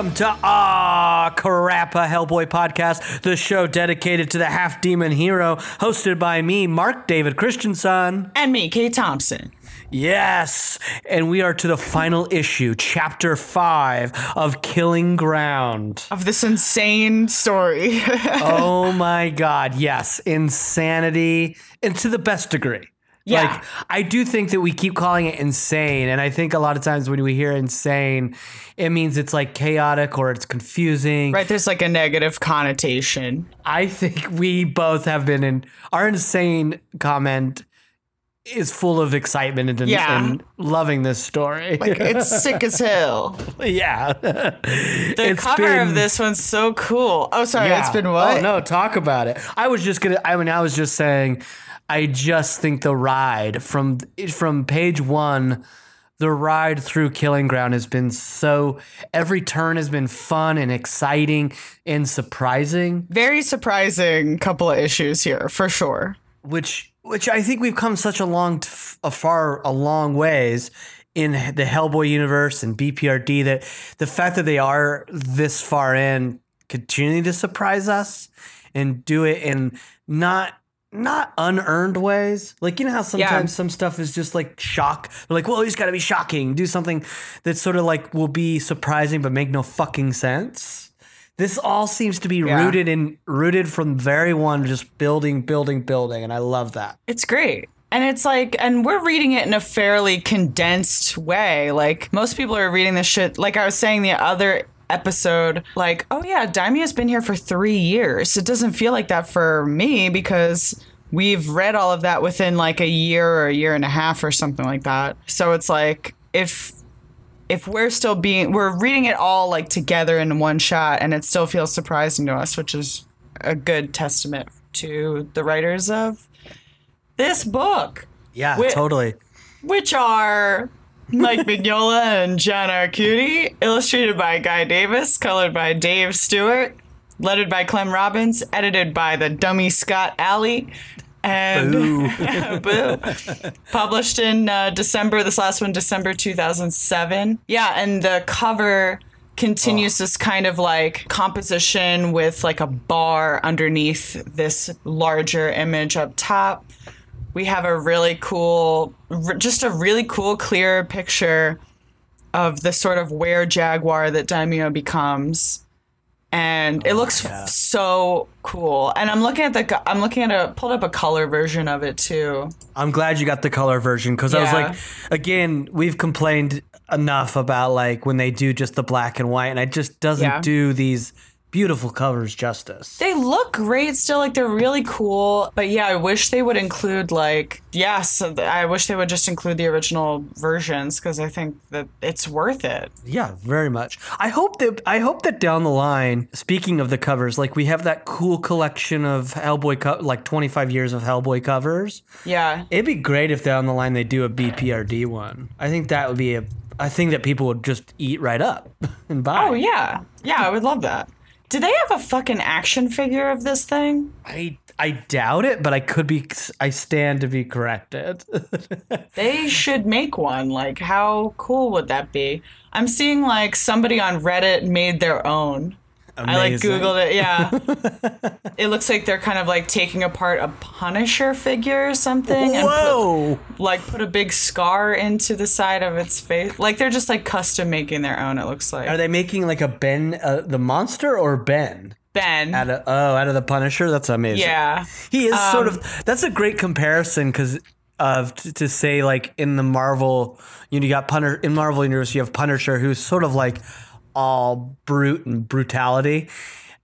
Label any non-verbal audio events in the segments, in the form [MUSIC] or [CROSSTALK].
Welcome to Ah Crappa Hellboy Podcast, the show dedicated to the half demon hero, hosted by me, Mark David Christensen. And me, Kate Thompson. Yes, and we are to the final issue, chapter five of Killing Ground. Of this insane story. [LAUGHS] oh my God, yes, insanity, and to the best degree. Yeah. Like, I do think that we keep calling it insane. And I think a lot of times when we hear insane, it means it's like chaotic or it's confusing. right, there's like a negative connotation. I think we both have been in our insane comment is full of excitement and, Yeah. and loving this story. Like it's [LAUGHS] sick as hell. yeah. The cover of this one's so cool. Oh, sorry, Yeah. it's been oh, what? Oh no, talk about it. I was just gonna. I mean, I was just saying. I just think the ride from from page one, the ride through Killing Ground has been so. Every turn has been fun and exciting and surprising, Very surprising couple of issues here, for sure. which which I think we've come such a long, a far, a long ways in the Hellboy universe and BPRD that the fact that they are this far in continuing to surprise us and do it in not not unearned ways. Like you know how sometimes some stuff is just like shock. They're like, well, he's got to be shocking. Do something that sort of like will be surprising but make no fucking sense. This all seems to be Yeah. rooted in rooted from very one, just building, building, building, and I love that. It's great. And it's like, and we're reading it in a fairly condensed way. Like, most people are reading this shit, like I was saying the other episode, like, oh yeah, Daimio's been here for three years. It doesn't feel like that for me because we've read all of that within like a year or a year and a half or something like that. So it's like, if if we're still being we're reading it all like together in one shot and it still feels surprising to us which is a good testament to the writers of this book Yeah, Wait. totally. which are Mike Mignola and John Arcudi, illustrated by Guy Davis, colored by Dave Stewart, lettered by Clem Robins, edited by the dummy Scott Allie, and Boo. [LAUGHS] boo. published in uh, December. This last one, December 2007. Yeah, and the cover continues this kind of like composition with like a bar underneath this larger image up top we have a really cool, r- just a really cool, clear picture of the sort of were jaguar that Daimio becomes. And it oh, looks f- so cool. And I'm looking at the, I'm looking at a, pulled up a color version of it too. I'm glad you got the color version because I was like, again, we've complained enough about like when they do just the black and white, and it just doesn't Yeah. do these beautiful covers justice. They look great still, like they're really cool. But yeah, I wish they would include like, yes, I wish they would just include the original versions because I think that it's worth it. Yeah, very much. I hope that I hope that down the line, speaking of the covers, like we have that cool collection of Hellboy, co- like 25 years of Hellboy covers. Yeah. It'd be great if down the line they do a BPRD one. I think that would be a. I think that people would just eat right up [LAUGHS] and buy. Oh yeah, yeah, I would love that. Do they have a fucking action figure of this thing? I I doubt it, but I could be. I stand to be corrected. [LAUGHS] They should make one. Like, how cool would that be? I'm seeing like somebody on Reddit made their own. I like googled it. Yeah, [LAUGHS] it looks like they're kind of like taking apart a Punisher figure or something, and Whoa! put, like put a big scar into the side of its face. Like they're just like custom making their own. It looks like Are they making like a Ben, uh, the monster, or Ben? Ben. Out of oh, out of the Punisher. That's amazing. yeah, he is sort Um, of. That's a great comparison because of t- to say like in the Marvel, you know, you got Punisher in Marvel universe. You have Punisher, who's sort of like all brute and brutality.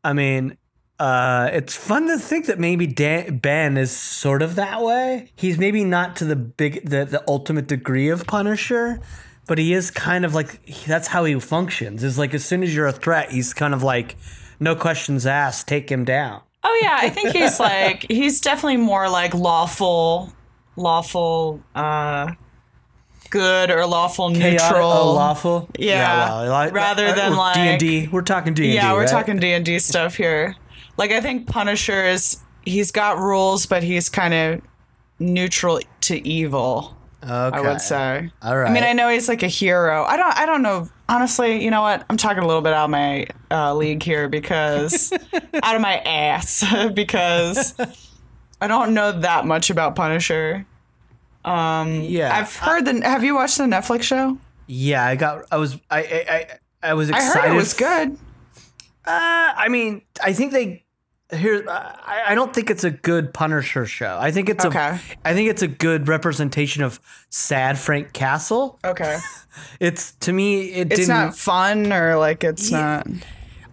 I mean. Uh, it's fun to think that maybe Dan, Ben is sort of that way. He's maybe not to the big, the, the ultimate degree of Punisher, but he is kind of like that's how he functions. Is like as soon as you're a threat, he's kind of like no questions asked, take him down. Oh yeah, I think he's like he's definitely more like lawful, lawful, uh, good or lawful Chaotic, neutral. oh, lawful. Yeah, like- rather than or like- D and D. We're talking D and D. yeah, we're right? talking D and D stuff here. Like I think Punisher is he's got rules, but he's kind of neutral to evil. Okay. I would say. All right. I mean, I know he's like a hero. I don't. I don't know. Honestly, you know what? I'm talking a little bit out of my uh, league here because [LAUGHS] out of my ass [LAUGHS] because I don't know that much about Punisher. Yeah. I've heard the. Have you watched the Netflix show? yeah, I got. I was. I. I. I, I was I excited. heard it was good. Uh, I mean, I think they. Here, I, I don't think it's a good Punisher show. I think it's Okay. a. I think it's a good representation of sad Frank Castle. Okay. [LAUGHS] It's to me, it It's didn't. not fun or like it's not.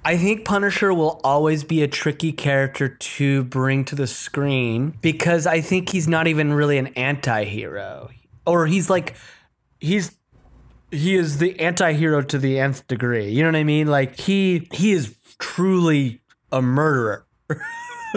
I think Punisher will always be a tricky character to bring to the screen because I think he's not even really an anti-hero. Or he's like he's he is the anti-hero to the nth degree. You know what I mean? Like he he is truly a murderer. [LAUGHS]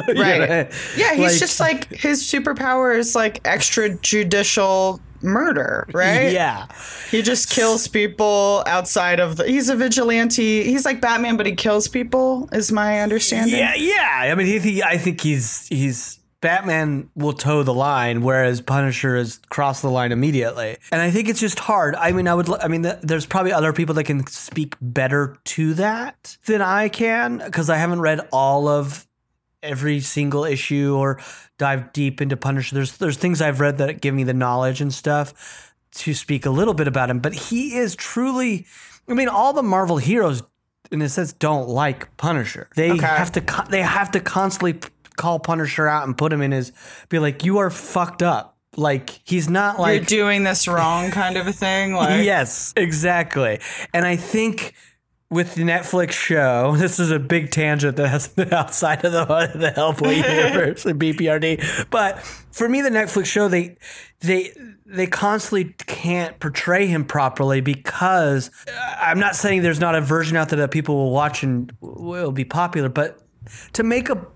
You know? Right. Yeah, he's Like- just like his superpower is like extrajudicial murder, [LAUGHS] right? Yeah. He just kills people outside of the. He's a vigilante. He's like Batman, but he kills people. Is my understanding? Yeah, yeah. I mean, he, he, I think he's he's Batman will toe the line, whereas Punisher has crossed the line immediately. And I think it's just hard. I mean, I would. I mean, there's probably other people that can speak better to that than I can because I haven't read all of every single issue or dive deep into Punisher. There's there's things I've read that give me the knowledge and stuff to speak a little bit about him, but he is truly. I mean, all the Marvel heroes, in a sense, don't like Punisher. They Okay. have to. They have to constantly call Punisher out and put him in his. Be like, you are fucked up. Like he's not like You're doing this wrong, kind of a thing. [LAUGHS] Like, Yes, exactly. And I think with the Netflix show, [LAUGHS] this is a big tangent that has been [LAUGHS] outside of the, the Hellboy [LAUGHS] universe and BPRD. But for me, the Netflix show, they they they constantly can't portray him properly because uh, I'm not saying there's not a version out there that people will watch and will be popular, but to make a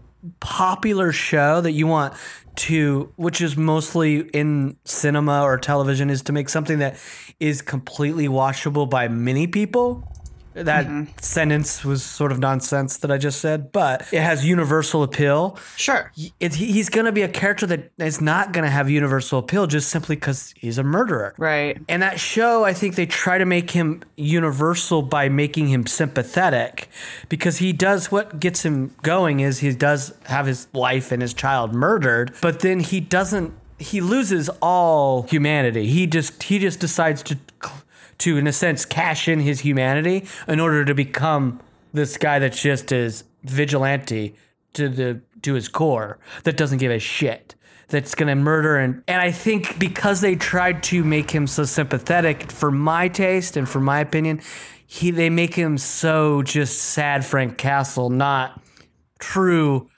popular show that you want to which is mostly in cinema or television is to make something that is completely watchable by many people that mm-hmm. sentence was sort of nonsense that I just said, but it has universal appeal. Sure. It, he's going to be a character that is not going to have universal appeal just simply because he's a murderer. Right. And that show, I think they try to make him universal by making him sympathetic because he does what gets him going is he does have his wife and his child murdered, but then he doesn't he loses all humanity. He just he just decides to to in a sense cash in his humanity in order to become this guy that's just as vigilante to the to his core that doesn't give a shit that's gonna murder and and I think because they tried to make him so sympathetic for my taste and for my opinion, he they make him so just sad Frank Castle, not true.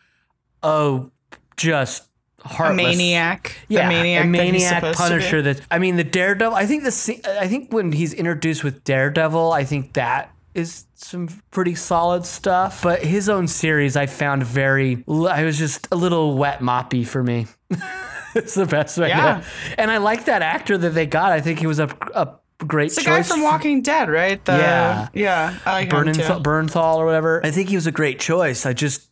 Oh, just A maniac. yeah, the maniac, a maniac that he's supposed to be. Punisher. That I mean, the Daredevil. I think the I think when he's introduced with Daredevil, I think that is some pretty solid stuff. But his own series, I found very. I was just a little wet moppy for me. [LAUGHS] it's the best way. Yeah. [LAUGHS] And I like that actor that they got. I think he was a a great It's the choice. guy from Walking Dead, right? The, Yeah. Yeah. I like him too. Bernthal, Bernthal or whatever. I think he was a great choice. I just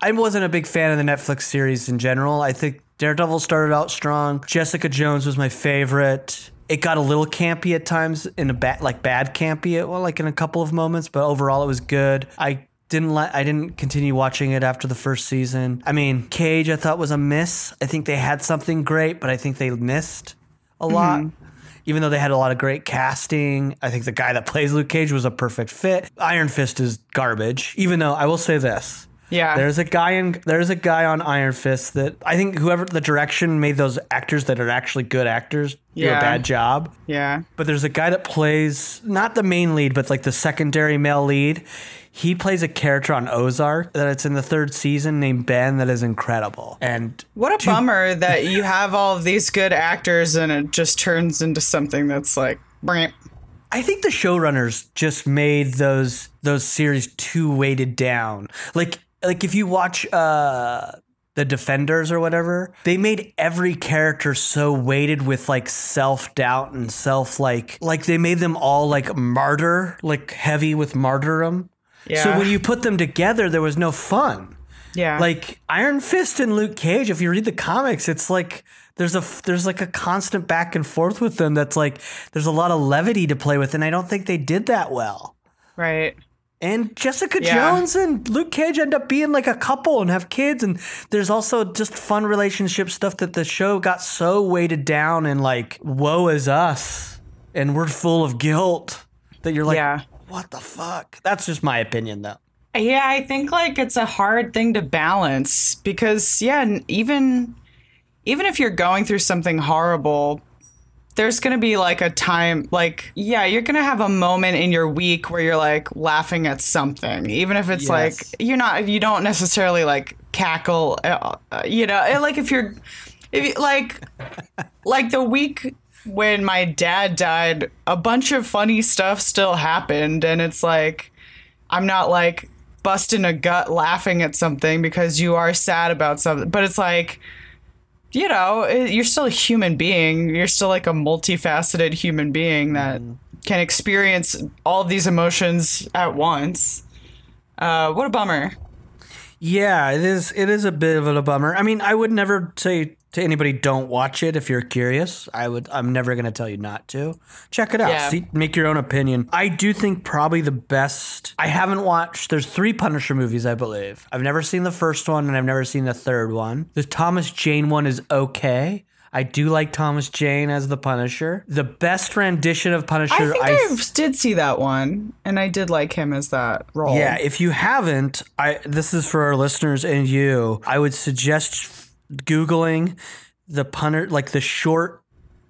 I wasn't a big fan of the Netflix series in general. I think Daredevil started out strong. Jessica Jones was my favorite. It got a little campy at times in a bad like bad campy well like in a couple of moments, but overall it was good. I didn't let I didn't continue watching it after the first season. I mean, Cage I thought was a miss. I think they had something great, but I think they missed a lot. Mm-hmm. Even though they had a lot of great casting, I think the guy that plays Luke Cage was a perfect fit. Iron Fist is garbage. Even though I will say this. Yeah. There's a guy in there's a guy on Iron Fist that I think whoever the direction made those actors that are actually good actors do Yeah. a bad job. yeah. But there's a guy that plays not the main lead, but like the secondary male lead. He plays a character on Ozark that it's in the third season named Ben that is incredible. And What a bummer that you have all of these good actors and it just turns into something that's like, "Brrrt." I think the showrunners just made those those series too weighted down. Like like if you watch uh the Defenders or whatever, they made every character so weighted with like self doubt and self like like they made them all like martyr, like heavy with martyrdom. yeah. So when you put them together, there was no fun. Yeah. Like Iron Fist and Luke Cage, if you read the comics, it's like there's a there's like a constant back and forth with them that's like there's a lot of levity to play with and I don't think they did that well. right. And Jessica Yeah. Jones and Luke Cage end up being like a couple and have kids and there's also just fun relationship stuff that the show got so weighted down and like woe is us and we're full of guilt that you're like Yeah. what the fuck? That's just my opinion though. Yeah, I think like it's a hard thing to balance because yeah, even even if you're going through something horrible, there's going to be like a time like yeah, you're going to have a moment in your week where you're like laughing at something, even if it's Yes. like you're not you don't necessarily like cackle uh, uh, you know, like if you're if you, like [LAUGHS] like the week when my dad died, a bunch of funny stuff still happened and it's like I'm not like busting a gut laughing at something because you are sad about something, but it's like, you know, you're still a human being. You're still like a multifaceted human being that can experience all of these emotions at once. Uh, what a bummer. Yeah, it is. It is a bit of a bummer. I mean, I would never say to anybody, "Don't watch it." If you're curious, I would. I'm never going to tell you not to. Check it out. Yeah. See, make your own opinion. I do think probably the best. I haven't watched. There's three Punisher movies, I believe. I've never seen the first one, and I've never seen the third one. The Thomas Jane one is okay. I do like Thomas Jane as the Punisher. The best rendition of Punisher. I think I, I did see that one, and I did like him as that role. Yeah, if you haven't, I this is for our listeners and you. I would suggest googling the punter like the short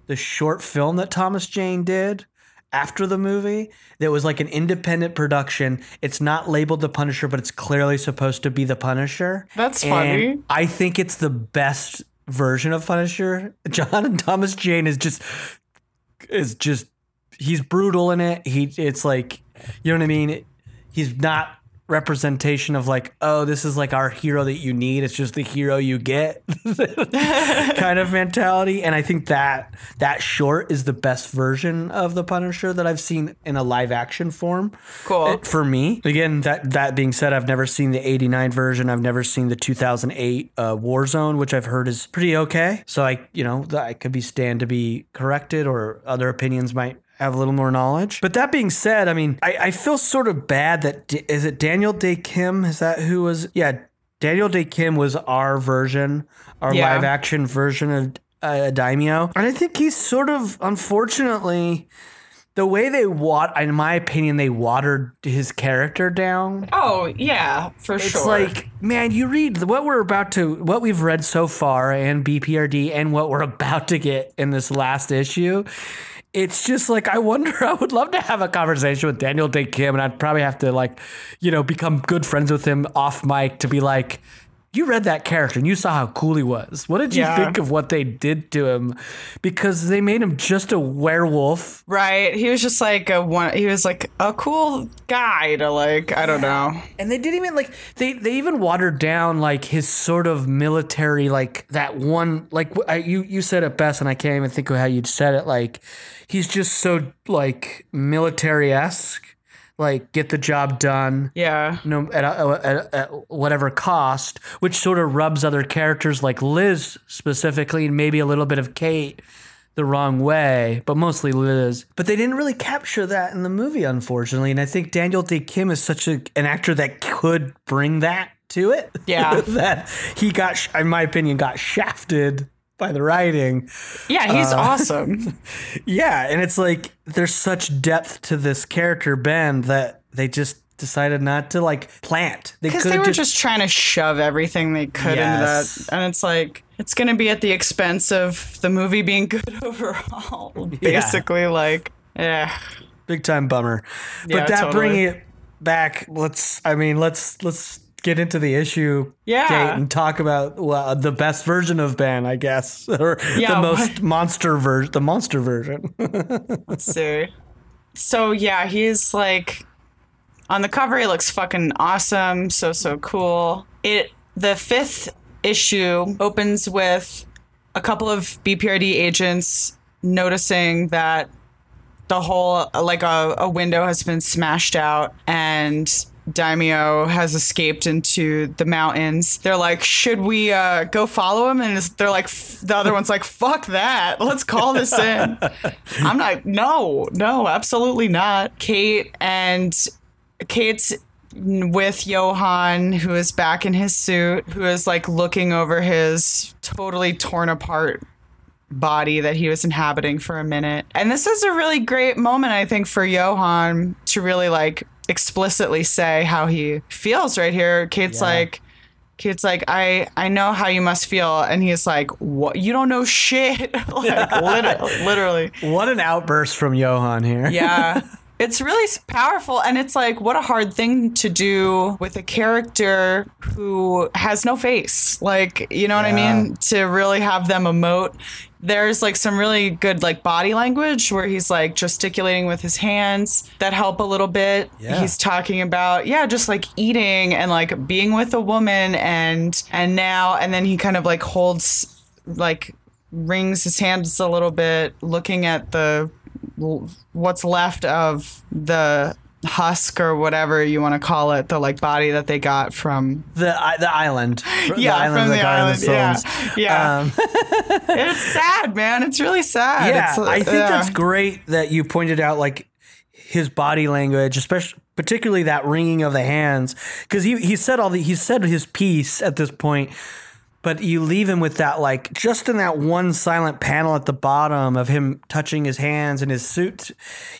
the short film that Thomas Jane did after the movie that was like an independent production. It's not labeled the Punisher, but it's clearly supposed to be the Punisher. That's And funny. I think it's the best version of Punisher. [LAUGHS] John and Thomas Jane is just is just he's brutal in it. He it's like you know what I mean. He's not representation of like oh this is like our hero that you need. It's just the hero you get [LAUGHS] kind of mentality. And I think that that short is the best version of the Punisher that I've seen in a live action form. Cool. For me. Again, that that being said, I've never seen the '89 version. I've never seen the 2008 uh, Warzone, which I've heard is pretty okay. So I, you know, I could be stand to be corrected, or other opinions might have a little more knowledge. But that being said, I mean, I, I feel sort of bad that is it Daniel Dae Kim? Is that who was? Yeah, Daniel Dae Kim was our version, our Yeah. live action version of uh, Daimio, and I think he's sort of unfortunately the way they wat in my opinion they watered his character down oh yeah, for it's sure. It's like man you read what we're about to what we've read so far and bprd and what we're [LAUGHS] about to get in this last issue it's just like I wonder. [LAUGHS] I would love to have a conversation with Daniel Dae Kim, and I'd probably have to like, you know, become good friends with him off mic to be like, you read that character and you saw how cool he was. What did you Yeah. think of what they did to him? Because they made him just a werewolf Right. He was just like a one. He was like a cool guy to like. I don't know. And they didn't even like they they even watered down like his sort of military like that one like I, you you said it best and I can't even think of how you said it like he's just so like military esque like get the job done Yeah. no at, at, at, at whatever cost which sort of rubs other characters like Liz specifically and maybe a little bit of Kate the wrong way, but mostly Liz. But they didn't really capture that in the movie, unfortunately. And I think Daniel Dae Kim is such a, an actor that could bring that to it. Yeah. [LAUGHS] that he got, in my opinion, got shafted by the writing. Yeah. He's Uh, [LAUGHS] awesome. Yeah, and it's like there's such depth to this character Ben that they just decided not to like plant. They Because could they were just, just trying to shove everything they could Yes. into that, and it's like it's gonna be at the expense of the movie being [LAUGHS] good overall. Basically, like, yeah. big time bummer. Yeah, but that totally. bringing it back, let's. I mean, let's let's get into the issue. Yeah. And talk about well, the best version of Ben, I guess, [LAUGHS] or Yeah, the what- most monster version, the monster version. [LAUGHS] Let's see. So yeah, he's like on the cover. He looks fucking awesome. So so cool. It the fifth issue opens with a couple of BPRD agents noticing that the whole like a, a window has been smashed out and daimio has escaped into the mountains. They're like, should we uh, go follow him? And they're like, the other one's like, fuck that. Let's call this in. [LAUGHS] I'm like, no, no, absolutely not. Kate and Kate's with Johann, who is back in his suit, who is like looking over his totally torn apart body that he was inhabiting for a minute. And this is a really great moment, I think, for Johann to really like explicitly say how he feels right here. Kate's Yeah. like, Kate's like, I I know how you must feel, and he's like, what? You don't know shit, [LAUGHS] like [LAUGHS] literally, literally. What an outburst from Johann here. Yeah. [LAUGHS] It's really powerful, and it's like what a hard thing to do with a character who has no face. Like, you know what I mean? To really have them emote. There's like some really good like body language where he's like gesticulating with his hands that help a little bit. Yeah. He's talking about yeah, just like eating and like being with a woman and and now and then he kind of like holds like wrings his hands a little bit looking at the what's left of the husk or whatever you want to call it the like body that they got from The i- the island. [LAUGHS] Yeah, island from the Garden island, yeah. Yeah. Um, [LAUGHS] it's sad man it's really sad yeah, it's, uh, I think yeah. that's great that you pointed out like his body language, especially particularly that wringing of the hands, because he he said all the he said his piece at this point, but you leave him with that like just in that one silent panel at the bottom of him touching his hands and his suit,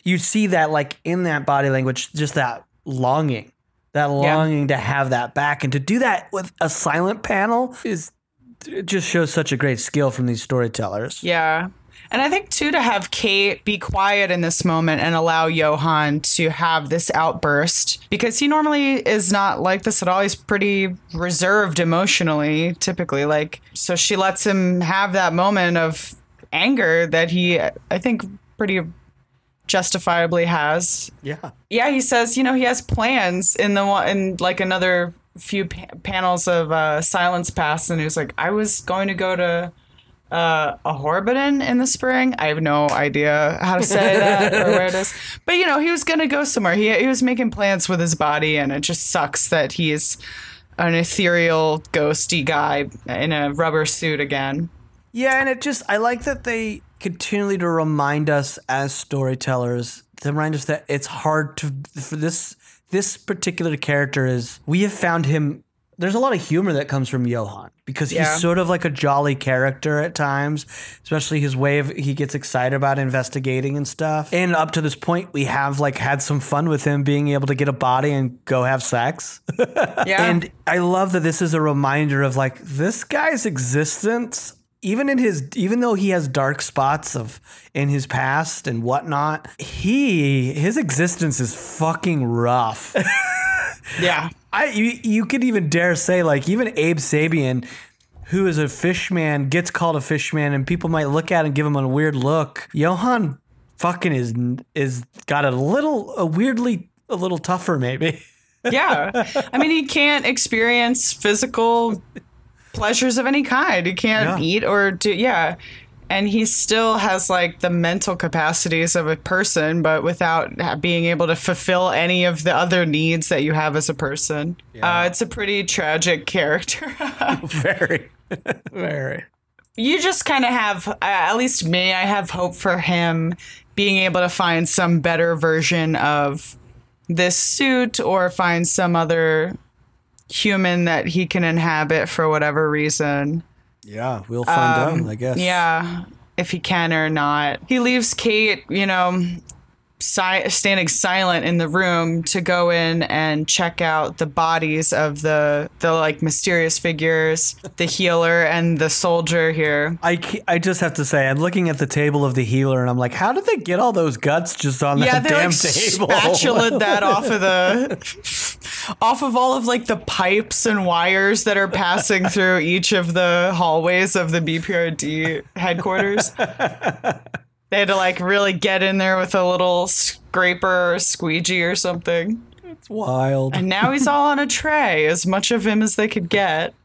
you see that like in that body language, just that longing. That longing to have that back and to do that with a silent panel is it just shows such a great skill from these storytellers. Yeah. And I think too to have Kate be quiet in this moment and allow Johann to have this outburst because he normally is not like this at all. He's pretty reserved emotionally, typically. Like so she lets him have that moment of anger that he I think pretty justifiably has. Yeah. Yeah, he says, you know, he has plans in the one in like another few pa- panels of uh, Silence Pass, and he was like, I was going to go to uh, a Horbiton in the spring. I have no idea how to say that or [LAUGHS] where it is, but you know, he was going to go somewhere. He he was making plans with his body, and it just sucks that he's an ethereal, ghosty guy in a rubber suit again. Yeah, and it just I like that they continually to remind us as storytellers to remind us that it's hard to for this this particular character is we have found him there's a lot of humor that comes from Johann because he's Yeah. sort of like a jolly character at times, especially his way of he gets excited about investigating and stuff. And up to this point, we have like had some fun with him being able to get a body and go have sex. [LAUGHS] Yeah, And I love that this is a reminder of like this guy's existence, even in his, even though he has dark spots of in his past and whatnot, he his existence is fucking rough. [LAUGHS] yeah, I you, you could even dare say like even Abe Sapien, who is a fishman, gets called a fishman, and people might look at him and give him a weird look. Johann fucking is is got a little a weirdly a little tougher maybe. yeah. I mean, he can't experience physical pleasures of any kind. He can't Yeah. eat or do, yeah. And he still has like the mental capacities of a person, but without being able to fulfill any of the other needs that you have as a person. Uh, it's a pretty tragic [LAUGHS] character. very, [LAUGHS] very. you just kind of have, uh, at least me, I have hope for him being able to find some better version of this suit or find some other human that he can inhabit for whatever reason. Yeah, we'll find out. I um, guess. Yeah, if he can or not. He leaves Kate, you know, si- standing silent in the room to go in and check out the bodies of the the like mysterious figures, the healer and the soldier here. I, I just have to say, I'm looking at the table of the healer, and I'm like, how did they get all those guts just on Yeah, that damn like table? spatulaed [LAUGHS] that off of the off of all of like the pipes and wires that are passing through each of the hallways of the BPRD headquarters. [LAUGHS] They had to like really get in there with a little scraper or squeegee or something. It's wild. And now he's all on a tray, as much of him as they could get.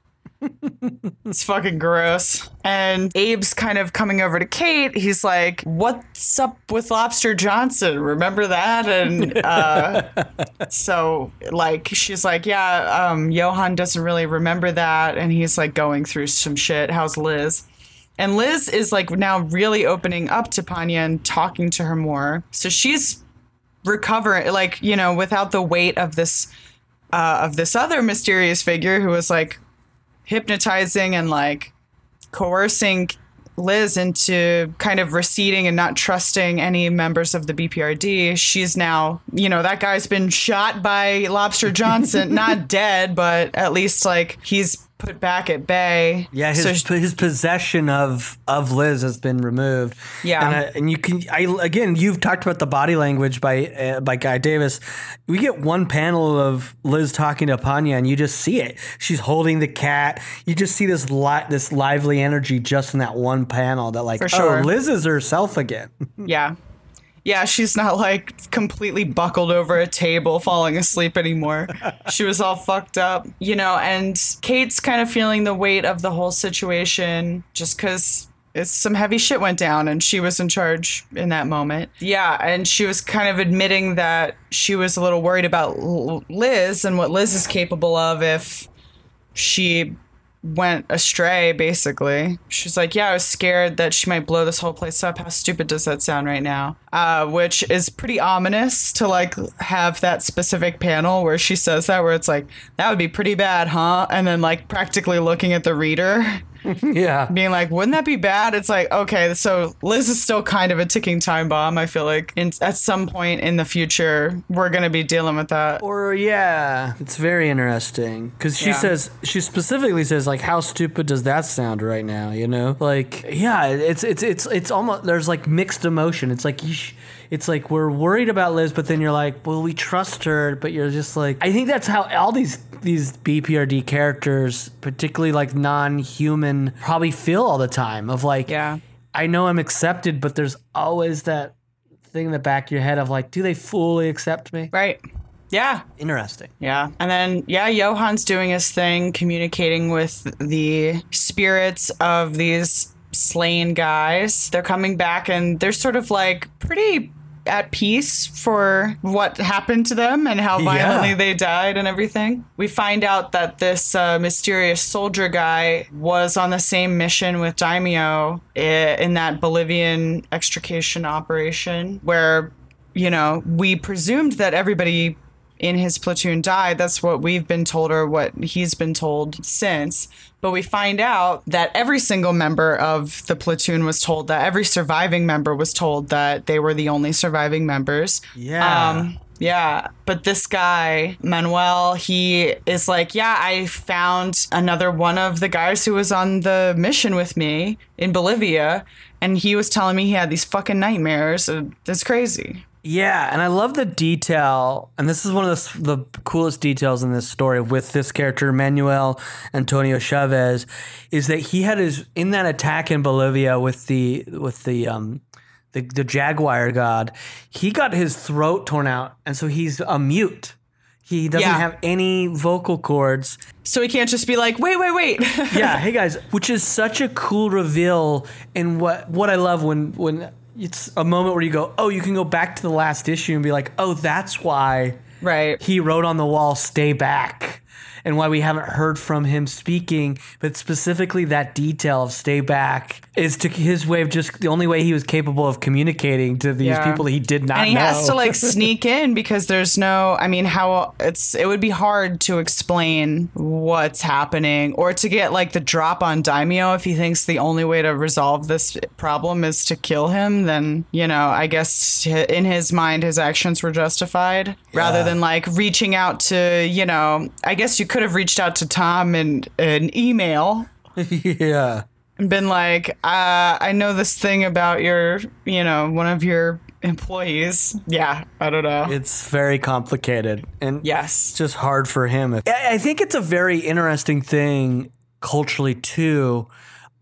[LAUGHS] it's fucking gross. And Abe's kind of coming over to Kate. He's like, What's up with Lobster Johnson? Remember that? And uh, [LAUGHS] so, like, she's like, Yeah, um, Johann doesn't really remember that. And he's like going through some shit. How's Liz? And Liz is like now really opening up to Panya and talking to her more. So she's recovering, like, you know, without the weight of this. Uh, of this other mysterious figure who was like hypnotizing and like coercing Liz into kind of receding and not trusting any members of the BPRD. She's now, you know, that guy's been shot by Lobster Johnson, [LAUGHS] not dead, but at least like he's put back at bay. Yeah, his, So- his possession of of Liz has been removed. Yeah. and, I, and you can I again you've talked about the body language by uh, by Guy Davis. We get one panel of Liz talking to Panya, and you just see it. She's holding the cat. You just see this li- this lively energy just in that one panel. That like, For sure. oh, Liz is herself again. [LAUGHS] yeah. Yeah, she's not like completely buckled over a table falling asleep anymore. she was all fucked up, you know, and Kate's kind of feeling the weight of the whole situation just because it's some heavy shit went down and she was in charge in that moment. Yeah, and she was kind of admitting that she was a little worried about Liz and what Liz is capable of if she went astray basically. She's like yeah i was scared that she might blow this whole place up. How stupid does that sound right now? Uh, which is pretty ominous to like have that specific panel where she says that where it's like that would be pretty bad huh? And then like practically looking at the reader [LAUGHS] [LAUGHS] yeah, being like wouldn't that be bad it's like okay so liz is still kind of a ticking time bomb i feel like in, at some point in the future we're gonna be dealing with that Or yeah, it's very interesting because she Yeah. says she specifically says like, "How stupid does that sound right now?" You know, like yeah, it's it's it's it's almost there's like mixed emotion. It's like you sh- it's like we're worried about Liz, but then you're like, well, we trust her, but you're just like, I think that's how all these these BPRD characters, particularly like non-human, probably feel all the time. Of like, Yeah. I know I'm accepted, but there's always that thing in the back of your head of like, do they fully accept me? right yeah Interesting. Yeah. And then, yeah, Johann's doing his thing, communicating with the spirits of these slain guys. They're coming back and they're sort of like pretty at peace for what happened to them and how violently Yeah. they died and everything. We find out that this uh, mysterious soldier guy was on the same mission with Daimio in that Bolivian extrication operation where you know, we presumed that everybody in his platoon died. That's what we've been told, or what he's been told since. But we find out that every single member of the platoon was told that every surviving member was told that they were the only surviving members. Yeah. Um, yeah, but this guy, Manuel, he is like, yeah, I found another one of the guys who was on the mission with me in Bolivia, and he was telling me he had these fucking nightmares. It's crazy. Yeah, and I love the detail, and this is one of the, the coolest details in this story with this character Manuel Antonio Chavez, is that he had his in that attack in Bolivia with the with the um the, the jaguar god, he got his throat torn out, and so he's a mute. He doesn't Yeah. have any vocal cords. So he can't just be like, wait, wait, wait. [LAUGHS] yeah, hey guys, which is such a cool reveal and what what I love when when it's a moment where you go, "Oh, you can go back to the last issue and be like, "Oh, that's why right. he wrote on the wall stay back." And why we haven't heard from him speaking, but specifically that detail of stay back is to his way of just the only way he was capable of communicating to these Yeah. people he did not and he know. has to like [LAUGHS] sneak in because there's no i mean how it's it would be hard to explain what's happening or to get like the drop on daimio if he thinks the only way to resolve this problem is to kill him then you know i guess in his mind his actions were justified rather than like reaching out to you know i guess you could have reached out to tom in an email [LAUGHS] yeah. and been like, uh, I know this thing about your, you know, one of your employees. Yeah, I don't know. It's very complicated. And yes. it's just hard for him. I I think it's a very interesting thing culturally too,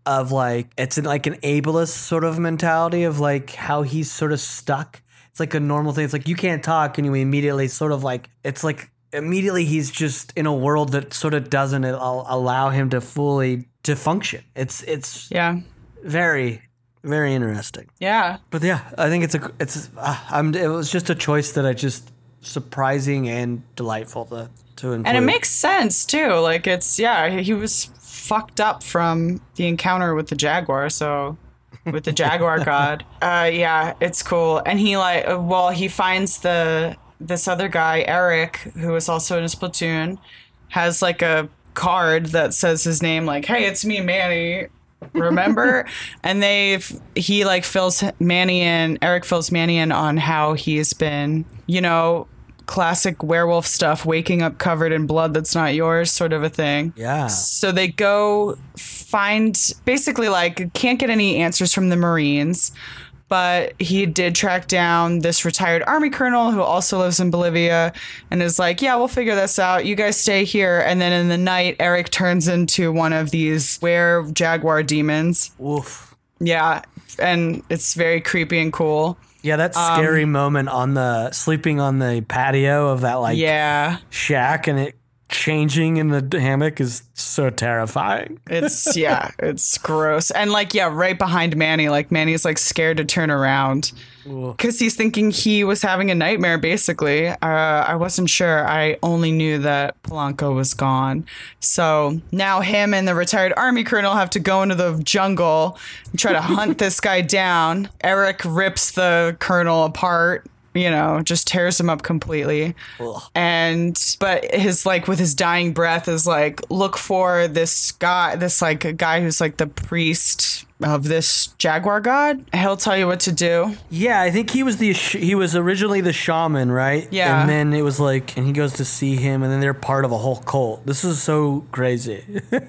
of like it's an, like an ableist sort of mentality of like how he's sort of stuck. It's like a normal thing. It's like you can't talk, and you immediately sort of like it's like immediately he's just in a world that sort of doesn't allow him to fully to function. It's it's Yeah. very very interesting. Yeah. But yeah, I think it's a it's uh, I'm it was just a choice that I just surprising and delightful to to include. And it makes sense too. Like it's yeah, he was fucked up from the encounter with the jaguar, so with the jaguar [LAUGHS] god. Uh yeah, it's cool. And he like well, he finds the this other guy, Eric, who is also in his platoon, has like a card that says his name like, "Hey, it's me, Manny." remember [LAUGHS] and they he like fills manny in eric fills manny in on how he's been you know classic werewolf stuff waking up covered in blood that's not yours sort of a thing yeah. so they go find basically like can't get any answers from the marines but he did track down this retired army colonel who also lives in Bolivia and is like, Yeah, we'll figure this out. You guys stay here. And then in the night, Eric turns into one of these were jaguar demons. Oof. Yeah. And it's very creepy and cool. Yeah, that scary um, moment on the sleeping on the patio of that like Yeah. shack and it changing in the hammock is so terrifying. It's, [LAUGHS] yeah, it's gross. And like, yeah, right behind Manny, like, Manny's like scared to turn around. Because he's thinking he was having a nightmare, basically. Uh, I wasn't sure. I only knew that Polanco was gone. So now him and the retired army colonel have to go into the jungle and try to hunt [LAUGHS] this guy down. Eric rips the colonel apart. You know, just tears him up completely. And, but his, like, with his dying breath, is like, look for this guy, this, like, a guy who's like the priest of this jaguar god. He'll tell you what to do. Yeah, I think he was the sh- he was originally the shaman, right? Yeah. And then it was like and he goes to see him and then they're part of a whole cult. This is so crazy. [LAUGHS]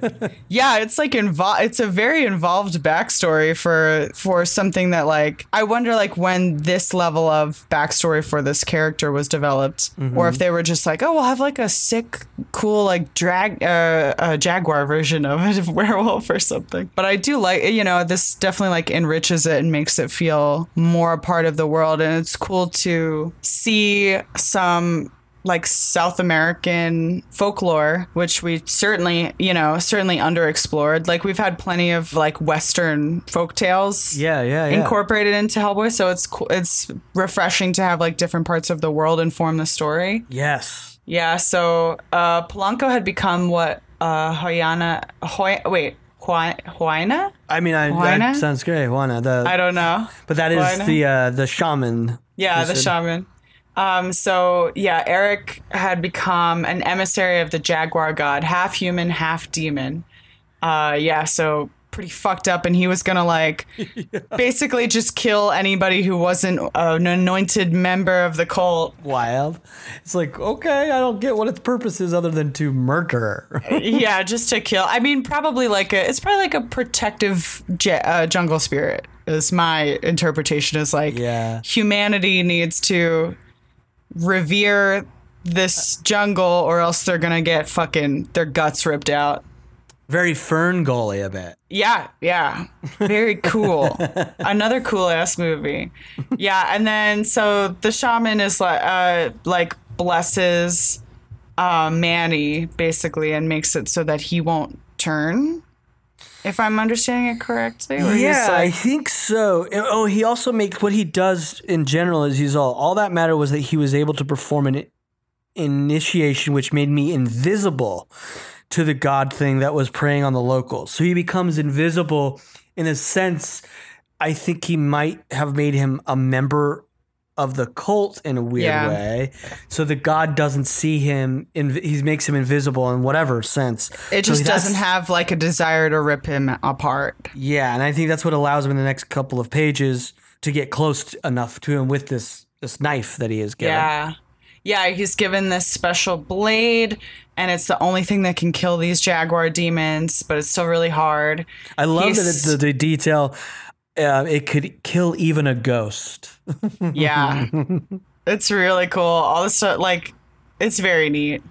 Yeah, it's like involved. It's a very involved backstory for for something that like I wonder like when this level of backstory for this character was developed, or if they were just like, oh, we'll have like a sick, cool like drag uh, uh, jaguar version of a [LAUGHS] werewolf or something. But I do like you know this definitely like enriches it and makes it feel more a part of the world, and it's cool to see some like South American folklore, which we certainly, you know, certainly underexplored. Like we've had plenty of like Western folk tales yeah, yeah, yeah. incorporated into Hellboy, so it's cool. It's refreshing to have like different parts of the world inform the story. yes. Yeah. So uh, Polanco had become what uh, Hoyana, Hoy, wait, Huayna? I mean, I, Juana? that sounds great. Juana, the I don't know. but that is Juana? the uh, the shaman. Yeah, the said- shaman. Um, so yeah, Eric had become an emissary of the jaguar god, half human, half demon. Uh, yeah, so pretty fucked up, and he was gonna like [LAUGHS] basically just kill anybody who wasn't an anointed member of the cult. Wild. It's like okay, I don't get what its purpose is other than to murder. [LAUGHS] yeah, just to kill. I mean, probably like a. It's probably like a protective j- uh, jungle spirit. Is my interpretation. Is like Yeah. humanity needs to revere this jungle, or else they're gonna get fucking their guts ripped out. Very FernGully a bit. Yeah, yeah. Very cool. [LAUGHS] Another cool ass movie. Yeah, and then so the shaman is like uh like blesses uh Manny basically and makes it so that he won't turn. If I'm understanding it correctly. Yeah, I think so. Oh, he also makes what he does in general is he's all all that mattered was that he was able to perform an initiation, which made me invisible to the god thing that was preying on the locals. So he becomes invisible in a sense. I think he might have made him a member of the cult in a weird Yeah. way. So the god doesn't see him. Inv- he makes him invisible in whatever sense. it just that's- doesn't have like a desire to rip him apart. yeah, and I think that's what allows him in the next couple of pages to get close enough to him with this this knife that he is given. Yeah. Yeah, he's given this special blade, and it's the only thing that can kill these jaguar demons, but it's still really hard. I love that it's the, the detail. Uh, it could kill even a ghost. [LAUGHS] Yeah. it's really cool. All this stuff, like, it's very neat.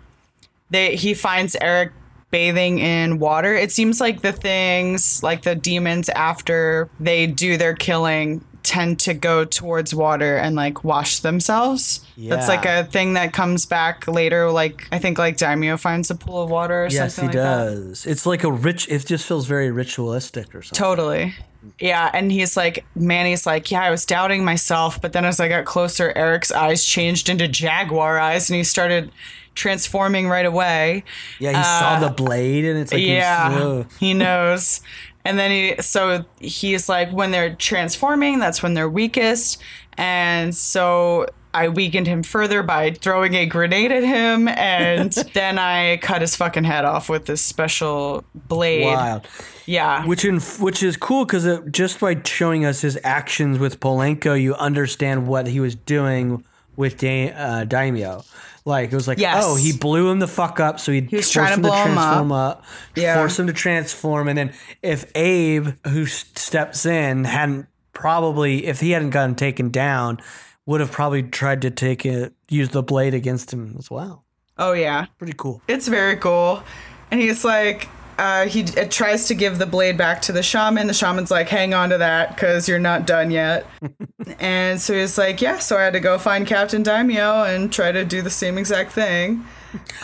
They He finds Eric bathing in water. It seems like the things, like the demons, after they do their killing, tend to go towards water and like wash themselves. That's like a thing that comes back later. Like I think like Daimio finds a pool of water or Yes, something he like that. does. It's like a rich. It just feels very ritualistic or something. Totally. Yeah, and he's like, Manny's like, yeah, I was doubting myself, but then as I got closer, Eric's eyes changed into jaguar eyes, and he started transforming right away. Yeah, he saw the blade, and it's like Uh, yeah, he knows. And then he, so he's like, when they're transforming, that's when they're weakest. And so I weakened him further by throwing a grenade at him, and [LAUGHS] then I cut his fucking head off with this special blade. wild. Yeah. Which in, which is cool because just by showing us his actions with Polenko, you understand what he was doing with da- uh, Daimio. Like it was like, Yes. oh, he blew him the fuck up, so he was forced trying to blow him transform up, Yeah. force him to transform, and then if Abe, who steps in, hadn't probably, if he hadn't gotten taken down, would have probably tried to take it, use the blade against him as well. oh, yeah. Pretty cool. It's very cool. And he's like, uh, he it tries to give the blade back to the shaman. The shaman's like, hang on to that because you're not done yet. [LAUGHS] and so he's like, yeah, so I had to go find Captain Daimio and try to do the same exact thing.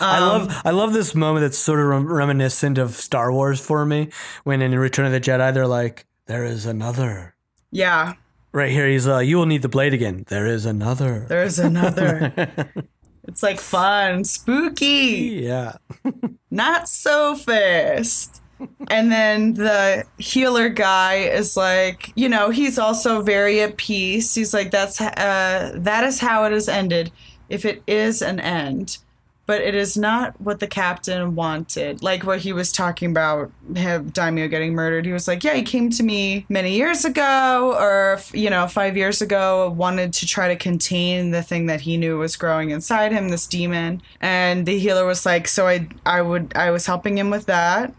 I Um, love I love this moment that's sort of rem- reminiscent of Star Wars for me when in Return of the Jedi they're like there is another Yeah, right here he's uh you will need the blade again there is another there's another. [LAUGHS] it's like fun, spooky. yeah [LAUGHS] not so fast. And then the healer guy is like, you know, he's also very at peace. He's like, that's uh, that is how it is ended, if it is an end, but it is not what the captain wanted. Like what he was talking about, him, Daimio getting murdered. He was like, yeah, he came to me many years ago, or you know, five years ago, wanted to try to contain the thing that he knew was growing inside him, this demon. And the healer was like, so I, I would, I was helping him with that.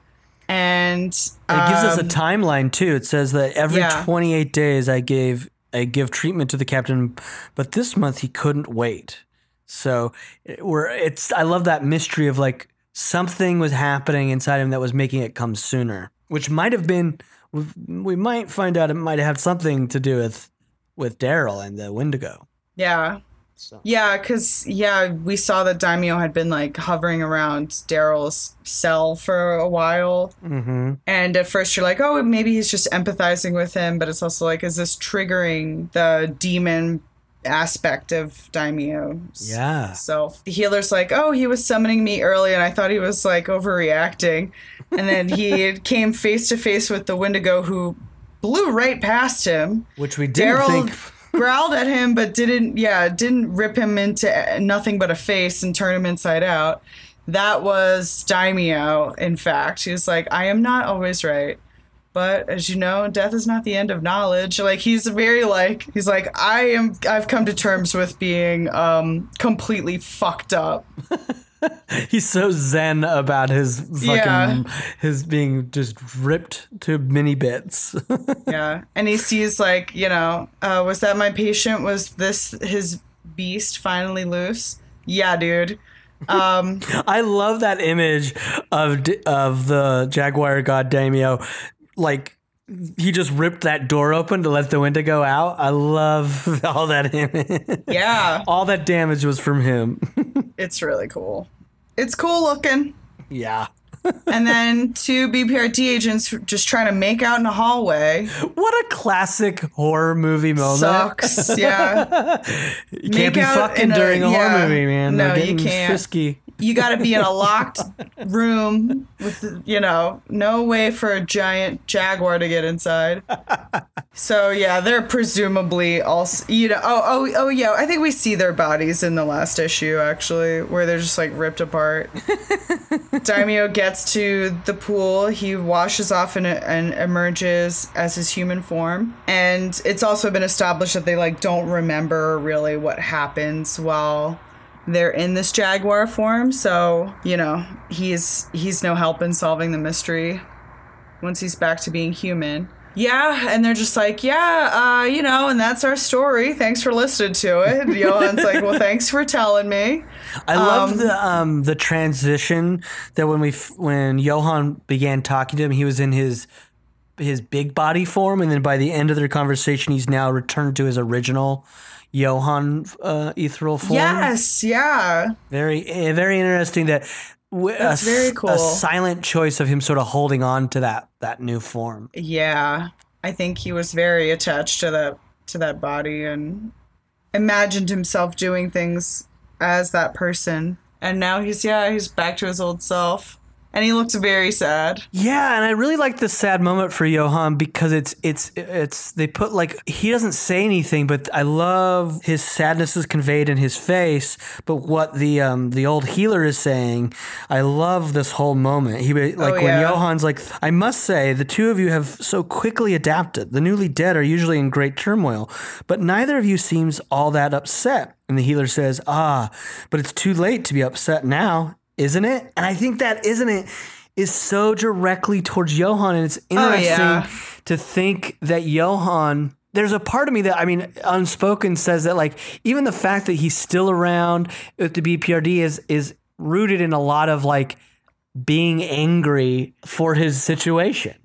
And it gives us a um, timeline too it says that every yeah. 28 days I gave I give treatment to the captain but this month he couldn't wait so we're it's I love that mystery of like something was happening inside him that was making it come sooner which might have been we we might find out it might have something to do with with Daryl and the Wendigo Yeah. So. Yeah, because, yeah, we saw that Daimio had been like hovering around Daryl's cell for a while. mm-hmm. And at first you're like, oh, maybe he's just empathizing with him. But it's also like, is this triggering the demon aspect of Daimio's yeah self? The healer's like, oh, he was summoning me early and I thought he was like overreacting. And then he [LAUGHS] came face to face with the Wendigo who blew right past him. which we didn't Daryl think [LAUGHS] growled at him, but didn't, yeah, didn't rip him into nothing but a face and turn him inside out. That was Daimio, in fact. He was like, I am not always right. But as you know, death is not the end of knowledge. Like he's very like he's like I am. I've come to terms with being um completely fucked up. [LAUGHS] he's so zen about his fucking Yeah. his being just ripped to mini bits [LAUGHS] Yeah, and he sees like you know, uh, was that my patient? Was this his beast finally loose? Yeah, dude. Um, [LAUGHS] I love that image of of the Jaguar God Daimio, like he just ripped that door open to let the Wendigo out. I love [LAUGHS] all that image. yeah, [LAUGHS] all that damage was from him. [LAUGHS] it's really cool. It's cool looking. yeah. And then two BPRD agents just trying to make out in a hallway. What a classic horror movie moment. Sucks. Yeah. You can't be fucking in a- during a yeah. horror movie, man. No, you can't. Frisky. You got to be in a locked room with, you know, no way for a giant jaguar to get inside. So yeah, they're presumably also, you know, oh, oh, oh, yeah. I think we see their bodies in the last issue actually, where they're just like ripped apart. [LAUGHS] Daimio gets to the pool. He washes off and, and emerges as his human form. And it's also been established that they like don't remember really what happens while they're in this jaguar form. So you know he's he's no help in solving the mystery once he's back to being human. Yeah, and they're just like, yeah, uh, you know, and that's our story. Thanks for listening to it. [LAUGHS] Johann's like, well, thanks for telling me. I love the um the transition that when we f- when Johann began talking to him, he was in his his big body form, and then by the end of their conversation, he's now returned to his original Johann uh, ethereal form. Yes, yeah. Very, eh, very interesting. That That's a, very cool. A silent choice of him sort of holding on to that that new form. Yeah. I think he was very attached to that to that body and imagined himself doing things as that person. And now he's yeah, he's back to his old self. And he looks very sad. Yeah, and I really like this sad moment for Johann because it's it's it's they put like he doesn't say anything, but I love his sadness is conveyed in his face. But what the um the old healer is saying, I love this whole moment. He like when yeah. Johann's like, I must say, the two of you have so quickly adapted. The newly dead are usually in great turmoil, but neither of you seems all that upset. And the healer says, Ah, but it's too late to be upset now, isn't it? And I think that isn't it is so directly towards Johann. And it's oh, interesting yeah. to think that Johann there's a part of me that I mean, unspoken says that like even the fact that he's still around with the BPRD is is rooted in a lot of like being angry for his situation,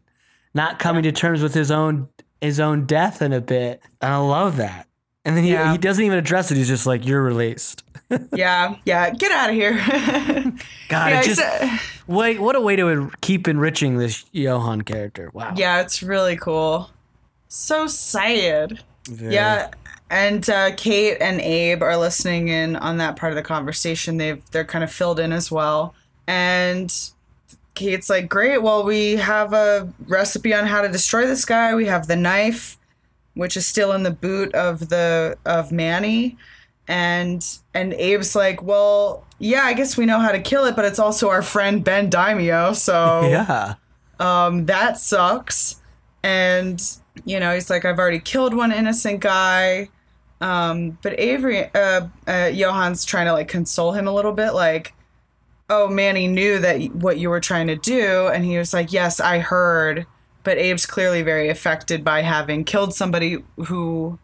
not coming to terms with his own his own death in a bit. And I love that. And then he, Yeah. he doesn't even address it. He's just like, "You're released." [LAUGHS] Yeah, yeah, get out of here. [LAUGHS] God, yeah, it just exa- wait. What a way to keep enriching this Johann character. Wow. yeah, it's really cool. So sad. Very- Yeah, and uh, Kate and Abe are listening in on that part of the conversation. They've they're kind of filled in as well. And Kate's like, "Great, well, we have a recipe on how to destroy this guy. We have the knife, which is still in the boot of the of Manny." And and Abe's like, "Well, yeah, I guess we know how to kill it, but it's also our friend Ben Daimio, so [LAUGHS] Yeah. um, that sucks. And, you know, he's like, I've already killed one innocent guy. Um, but Avery, uh, uh, Johann's trying to like console him a little bit, like, oh, Manny knew that what you were trying to do. And he was like, yes, I heard. But Abe's clearly very affected by having killed somebody who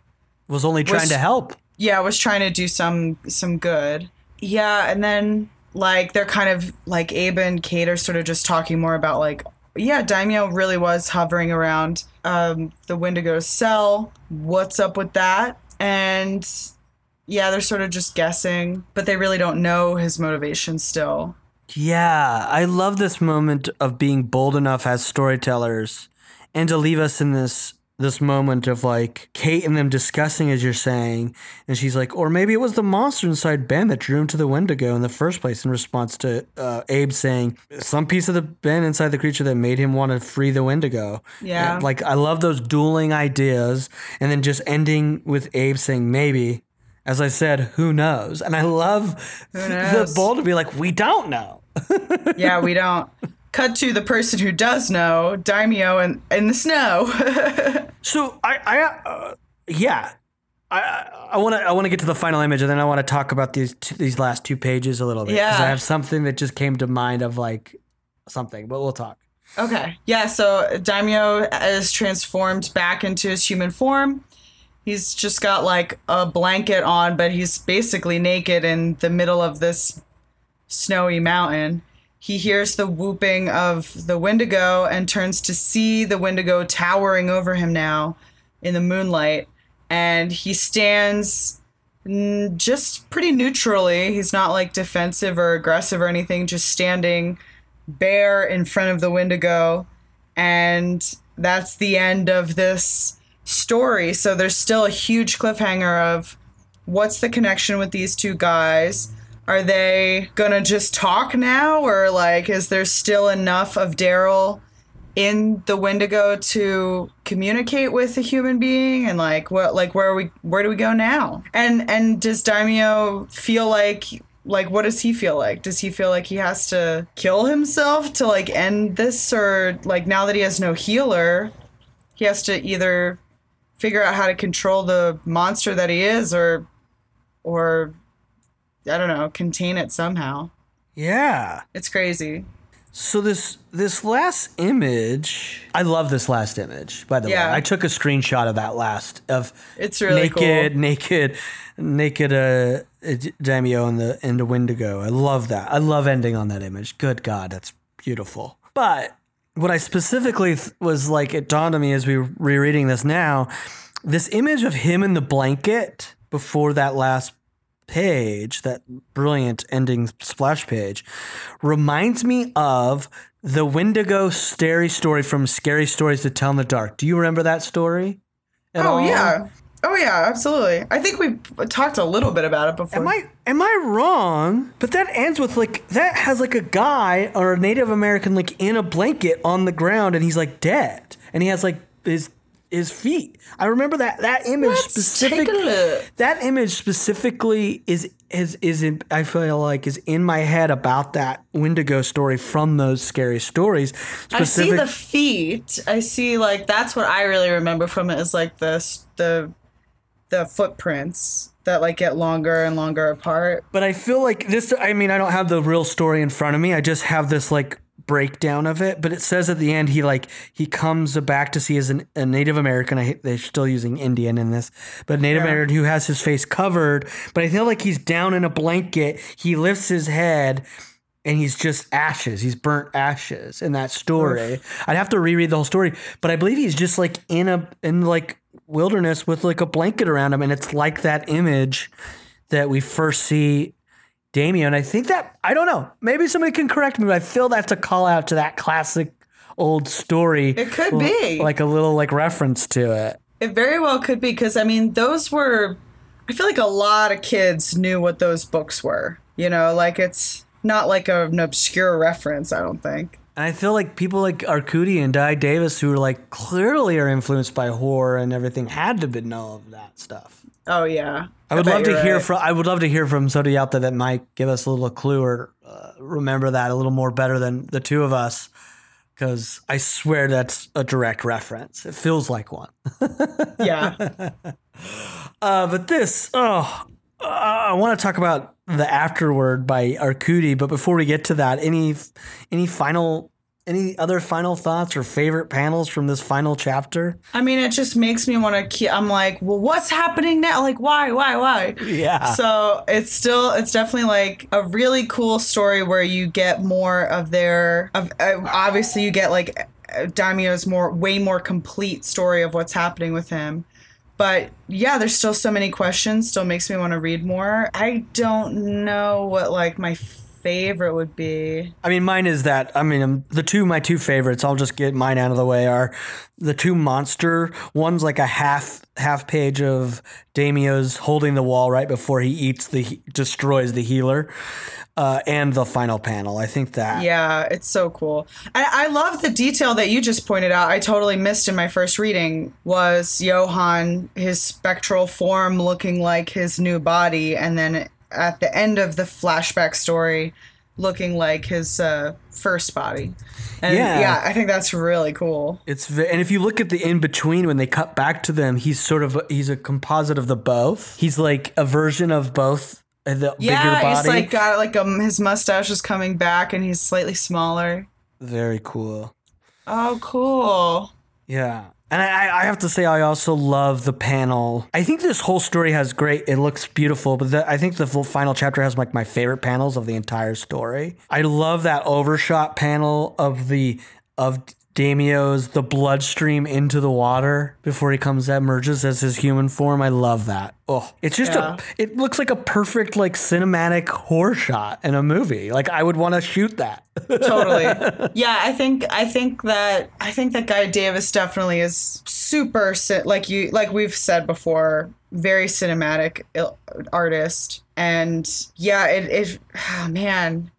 Was only trying Was- to help. yeah was trying to do some some good. Yeah and then like they're kind of like abe and kate are sort of just talking more about like yeah daimio really was hovering around um, the wendigo's cell. What's up with that? And yeah they're sort of just guessing but they really don't know his motivation still Yeah, I love this moment of being bold enough as storytellers and to leave us in this this moment of like Kate and them discussing as you're saying and she's like or maybe it was the monster inside Ben that drew him to the Wendigo in the first place in response to uh, Abe saying some piece of the Ben inside the creature that made him want to free the Wendigo. Yeah. And, like I love those dueling ideas and then just ending with Abe saying maybe as I said, who knows? And I love the bold to be like, we don't know. [LAUGHS] yeah we don't cut to the person who does know daimio in, in the snow [LAUGHS] So I, I, uh, yeah, I, I want to, I want to get to the final image, and then I want to talk about these two, these last two pages a little bit. Yeah. I have something that just came to mind of like something, but we'll talk. Okay. Yeah, so Daimio is transformed back into his human form. He's just got like a blanket on, but he's basically naked in the middle of this snowy mountain. He hears the whooping of the Wendigo and turns to see the Wendigo towering over him now in the moonlight. And he stands mm, just pretty neutrally. He's not like defensive or aggressive or anything, just standing bare in front of the Wendigo. And that's the end of this story. So there's still a huge cliffhanger of what's the connection with these two guys? Are they gonna just talk now, or like, is there still enough of Daryl in the Wendigo to communicate with a human being? And like, what, like, where are we? Where do we go now? And and does Daimio feel like, like, what does he feel like? Does he feel like he has to kill himself to like end this, or like now that he has no healer, he has to either figure out how to control the monster that he is, or, or I don't know, contain it somehow. Yeah. It's crazy. So this this last image, I love this last image. By the Yeah. way, I took a screenshot of that last of It's really naked, cool. [LAUGHS] naked, naked. Uh, Daimio and the and the Wendigo. I love that. I love ending on that image. Good God, that's beautiful. But what I specifically th- was like, it dawned on me as we were rereading this now, this image of him in the blanket before that last page, that brilliant ending splash page, reminds me of the Wendigo Scary story from Scary Stories to Tell in the Dark. Do you remember that story? at Oh all? yeah. Oh yeah, absolutely. I think we talked a little bit about it before. Am I am I wrong? But that ends with like that has like a guy or a Native American like in a blanket on the ground and he's like dead and he has like his his feet. I remember that that image Let's specific take a look. that image specifically is is is in I feel like is in my head about that Wendigo story from those scary stories. I see the feet. I see like that's what I really remember from it is like the the the footprints that like get longer and longer apart. But I feel like this. I mean, I don't have the real story in front of me. I just have this like breakdown of it. But it says at the end he like he comes back to see as an, a Native American. I they're still using Indian in this, but Native Yeah. American who has his face covered. But I feel like he's down in a blanket. He lifts his head. And he's just ashes. He's burnt ashes in that story. I'd have to reread the whole story, but I believe he's just like in a in like wilderness with like a blanket around him, and it's like that image that we first see Damien. I think that I don't know. Maybe somebody can correct me, but I feel that's a call out to that classic old story. It could be. like a little like reference to it. It very well could be because I mean those were I feel like a lot of kids knew what those books were. You know, like it's not like a, an obscure reference, I don't think. And I feel like people like Arcudi and Guy Davis, who are like clearly are influenced by horror and everything, had to be know of that stuff. Oh yeah. I would love to you're hear from. I would love to hear from somebody out there that might give us a little clue or uh, remember that a little more better than the two of us, because I swear that's a direct reference. It feels like one. [LAUGHS] Yeah. Uh, but this, oh, uh, I want to talk about the afterword by Arcudi. But before we get to that, any any final, any other final thoughts or favorite panels from this final chapter? I mean, it just makes me want to keep. I'm like, well, what's happening now? Like, why, why, why? Yeah. So it's still, it's definitely like a really cool story where you get more of their. Of uh, obviously, you get like Daimio's more, way more complete story of what's happening with him. But yeah, there's still so many questions. Still makes me want to read more. I don't know what like my favorite would be. I mean, mine is that. I mean, um, the two my two favorites. I'll just get mine out of the way. Are the two monster one's like a half half page of Daimio's holding the wall right before he eats the he- destroys the healer, uh, and the final panel. I think that. Yeah, it's so cool. I, I love the detail that you just pointed out. I totally missed in my first reading was Johann, his spectral form looking like his new body, and then at the end of the flashback story, looking like his uh, first body. And Yeah. yeah. I think that's really cool. It's ve- and if you look at the in between when they cut back to them, he's sort of he's a composite of the both. He's like a version of both uh, the bigger Yeah, body. he's like got like um his mustache is coming back and he's slightly smaller. Very cool. Oh, cool. Yeah. And I, I have to say, I also love the panel. I think this whole story has great. It looks beautiful, but the, I think the full final chapter has like my favorite panels of the entire story. I love that overshot panel of the of Daimio's the bloodstream into the water before he comes emerges as his human form. I love that. Oh, it's just Yeah. a. It looks like a perfect like cinematic horror shot in a movie. Like I would want to shoot that. [LAUGHS] totally yeah i think i think that i think that guy davis definitely is super like you like we've said before very cinematic artist and yeah it, it oh, man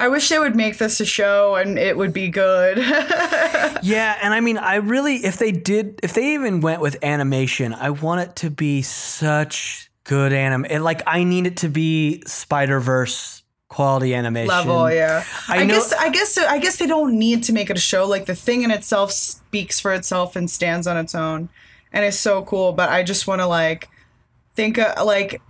i wish they would make this a show and it would be good [LAUGHS] Yeah, and I mean, I really, if they did, if they even went with animation, I want it to be such good anim. It, like, I need it to be Spider Verse quality animation. level yeah I i, know- guess i guess i guess they don't need to make it a show like the thing in itself speaks for itself and stands on its own and is so cool but i just want to like think uh, like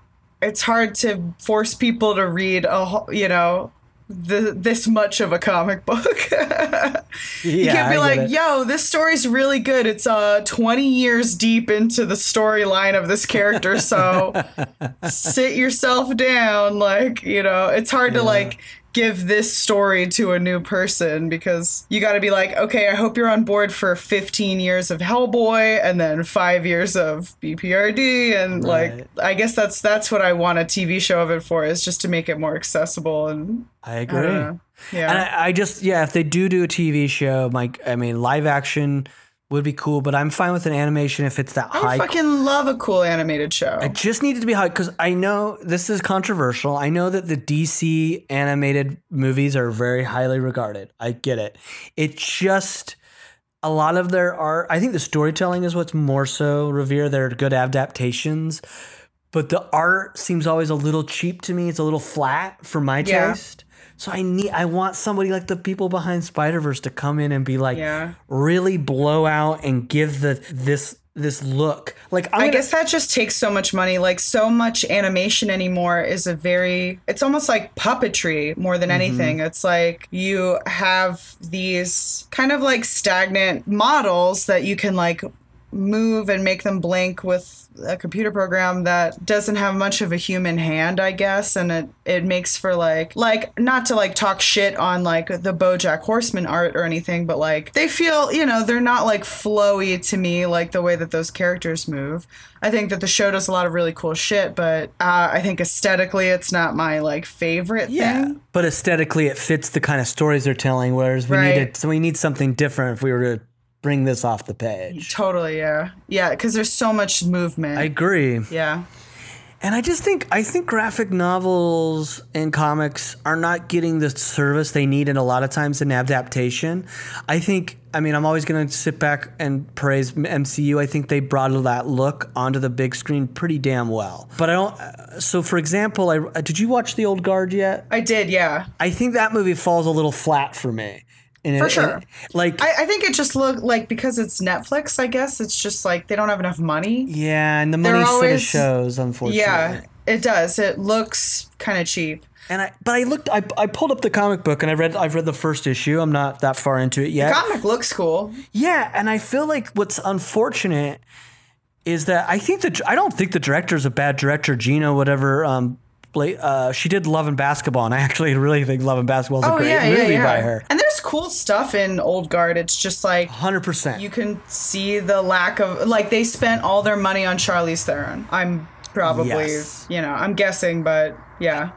it's hard to force people to read a whole- you know the, this much of a comic book. [LAUGHS] You can't be like yo this story's really good. It's uh 20 years deep into the storyline of this character so [LAUGHS] sit yourself down like you know it's hard to like give this story to a new person because you got to be like, okay, I hope you're on board for 15 years of Hellboy and then 5 years of BPRD and Right. like I guess that's that's what I want a TV show of it for is just to make it more accessible and I I agree. don't. Yeah. And I, I just yeah, if they do do a TV show, like I mean, live action would be cool, but I'm fine with an animation if it's that I high. I fucking love a cool animated show. I just needed to be high because I know this is controversial. I know that the DC animated movies are very highly regarded. I get it. It just a lot of their art. I think the storytelling is what's more so revered. They're good adaptations, but the art seems always a little cheap to me. It's a little flat for my Yeah. taste. So I need. I want somebody like the people behind Spider Verse to come in and be like, Yeah. really blow out and give the this this look. Like I'm I gonna- guess that just takes so much money. Like so much animation anymore is a very it's almost like puppetry more than mm-hmm. anything. It's like you have these kind of like stagnant models that you can like move and make them blink with a computer program that doesn't have much of a human hand, I guess, and it it makes for like like not to like talk shit on like the BoJack Horseman art or anything, but like they feel you know they're not like flowy to me like the way that those characters move. I think that the show does a lot of really cool shit, but uh, I think aesthetically it's not my like favorite Yeah, thing. but aesthetically, it fits the kind of stories they're telling. Whereas we Right. needed, so we need something different if we were to bring this off the page. Totally, yeah, yeah, because there's so much movement. I agree, yeah, and I just think I think graphic novels and comics are not getting the service they need, and a lot of times in adaptation. I think. I mean, I'm always going to sit back and praise MCU. I think they brought that look onto the big screen pretty damn well. But I don't. uh, So, for example, I did you watch The Old Guard yet? I did, yeah. I think that movie falls a little flat for me. And For it- sure. and, like I, I think it just looked like because it's Netflix. I guess it's just like they don't have enough money. Yeah, and the money sort of always- shows, unfortunately. Yeah, it does. It looks kind of cheap. And I, but I looked, I, I pulled up the comic book and I read, I've read the first issue. I'm not that far into it yet. The comic looks cool. yeah, and I feel like what's unfortunate is that I think that I don't think the director is a bad director. Gina, whatever, um, uh, she did Love and Basketball, and I actually really think Love and Basketball is a Oh great yeah, yeah, movie yeah. by her. And there's cool stuff in Old Guard. It's just like Hundred percent. you can see the lack of like they spent all their money on Charlize Theron. I'm probably Yes. you know I'm guessing, but yeah.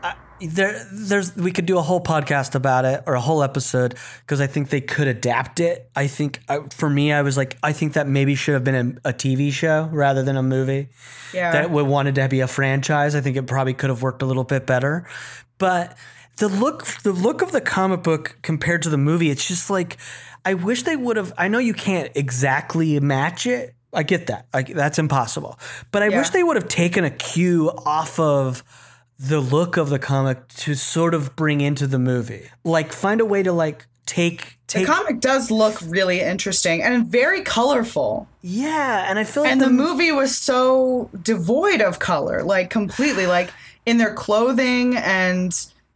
There there's we could do a whole podcast about it or a whole episode because I think they could adapt it. I think I, for me I was like I think that maybe should have been a, a TV show rather than a movie. Yeah. That would wanted to be a franchise. I think it probably could have worked a little bit better. But the look the look of the comic book compared to the movie it's just like I wish they would have I know you can't exactly match it. I get that. I, that's impossible. But I Yeah. wish they would have taken a cue off of the look of the comic to sort of bring into the movie. Like find a way to like take The comic does look really interesting and very colorful. Yeah, and I feel like And the movie was so devoid of color, like completely like in their clothing and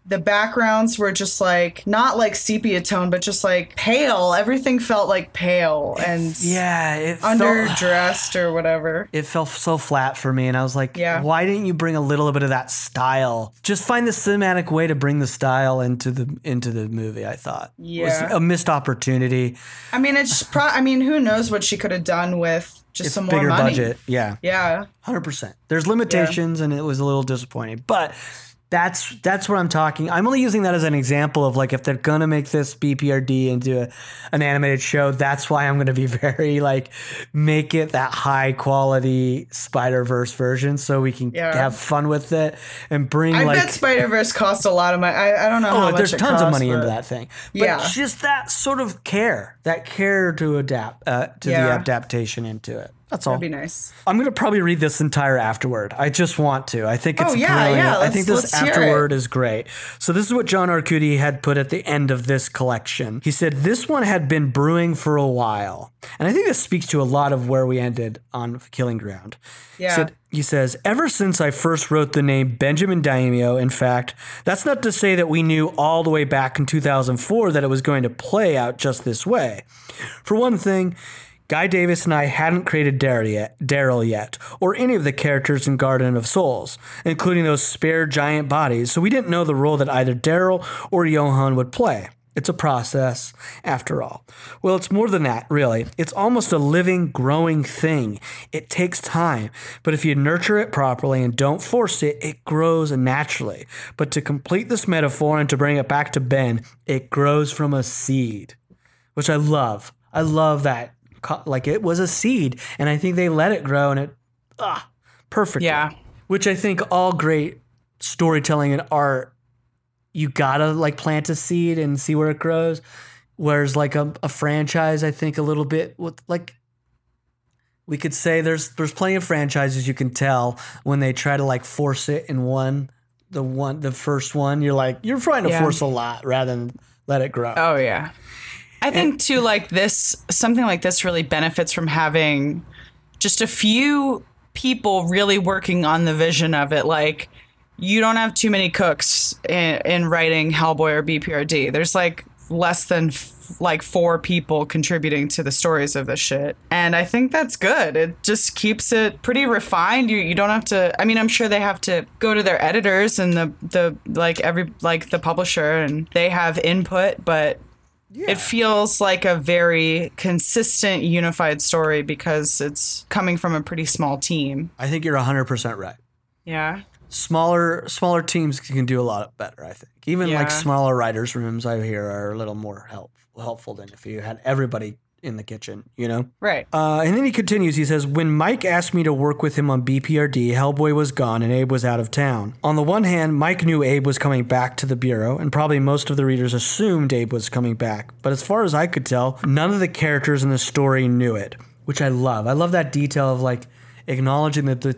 the backgrounds were just like not like sepia tone but just like pale. Everything felt like pale and yeah, it felt, underdressed or whatever. it felt so flat for me and I was like, Yeah. why didn't you bring a little bit of that style? Just find the cinematic way to bring the style into the into the movie, I thought. It Yeah. was a missed opportunity. I mean it's pro- I mean who knows what she could have done with just It's some bigger more money. budget. Yeah. Yeah. Hundred percent. There's limitations, and it was a little disappointing. But that's that's what I'm talking. I'm only using that as an example of like if they're gonna make this BPRD into a, an animated show, that's why I'm gonna be [LAUGHS] very like make it that high quality Spider Verse version, so we can Yeah. have fun with it and bring I like. bet Spider Verse cost a lot of money. I, I don't know how Oh, there's tons of cost, money into that thing. But Yeah. just that sort of care, that care to adapt uh, to the adaptation into it. That's all. That'd be nice. I'm gonna probably read this entire afterward. I just want to. I think it's Oh, yeah, brilliant. yeah, I think this afterword is great. So this is what John Arcudi had put at the end of this collection. He said this one had been brewing for a while, and I think this speaks to a lot of where we ended on Killing Ground. Yeah. Said- he says, ever since I first wrote the name Benjamin Daimio, in fact, that's not to say that we knew all the way back in 2004 that it was going to play out just this way. For one thing, Guy Davis and I hadn't created Daryl yet, yet, or any of the characters in Garden of Souls, including those spare giant bodies, so we didn't know the role that either Daryl or Johann would play. It's a process, after all. Well, it's more than that, really. It's almost a living, growing thing. It takes time, but if you nurture it properly and don't force it, it grows naturally. But to complete this metaphor and to bring it back to Ben, it grows from a seed, which I love. I love that. Like it was a seed, and I think they let it grow, and it, ah, perfect. Yeah. Which I think all great storytelling and art you gotta like plant a seed and see where it grows. Whereas like a, a franchise, I think a little bit with like we could say there's there's plenty of franchises you can tell when they try to like force it in one the one the first one you're like you're trying to Yeah. force a lot rather than let it grow. Oh yeah. I think too like this something like this really benefits from having just a few people really working on the vision of it like you don't have too many cooks in, in writing Hellboy or BPRD. There's like less than f- like four people contributing to the stories of this shit. And I think that's good. It just keeps it pretty refined. You you don't have to I mean I'm sure they have to go to their editors and the the like every like the publisher and they have input, but it feels like a very consistent unified story because it's coming from a pretty small team. I think you're 100% right. Yeah. Smaller smaller teams can do a lot better, I think. Even like smaller writers rooms I hear are a little more help, helpful than if you had everybody in the kitchen, you know? Right. Uh, and then he continues. He says, When Mike asked me to work with him on BPRD, Hellboy was gone and Abe was out of town. On the one hand, Mike knew Abe was coming back to the Bureau, and probably most of the readers assumed Abe was coming back. But as far as I could tell, none of the characters in the story knew it, which I love. I love that detail of like acknowledging that the,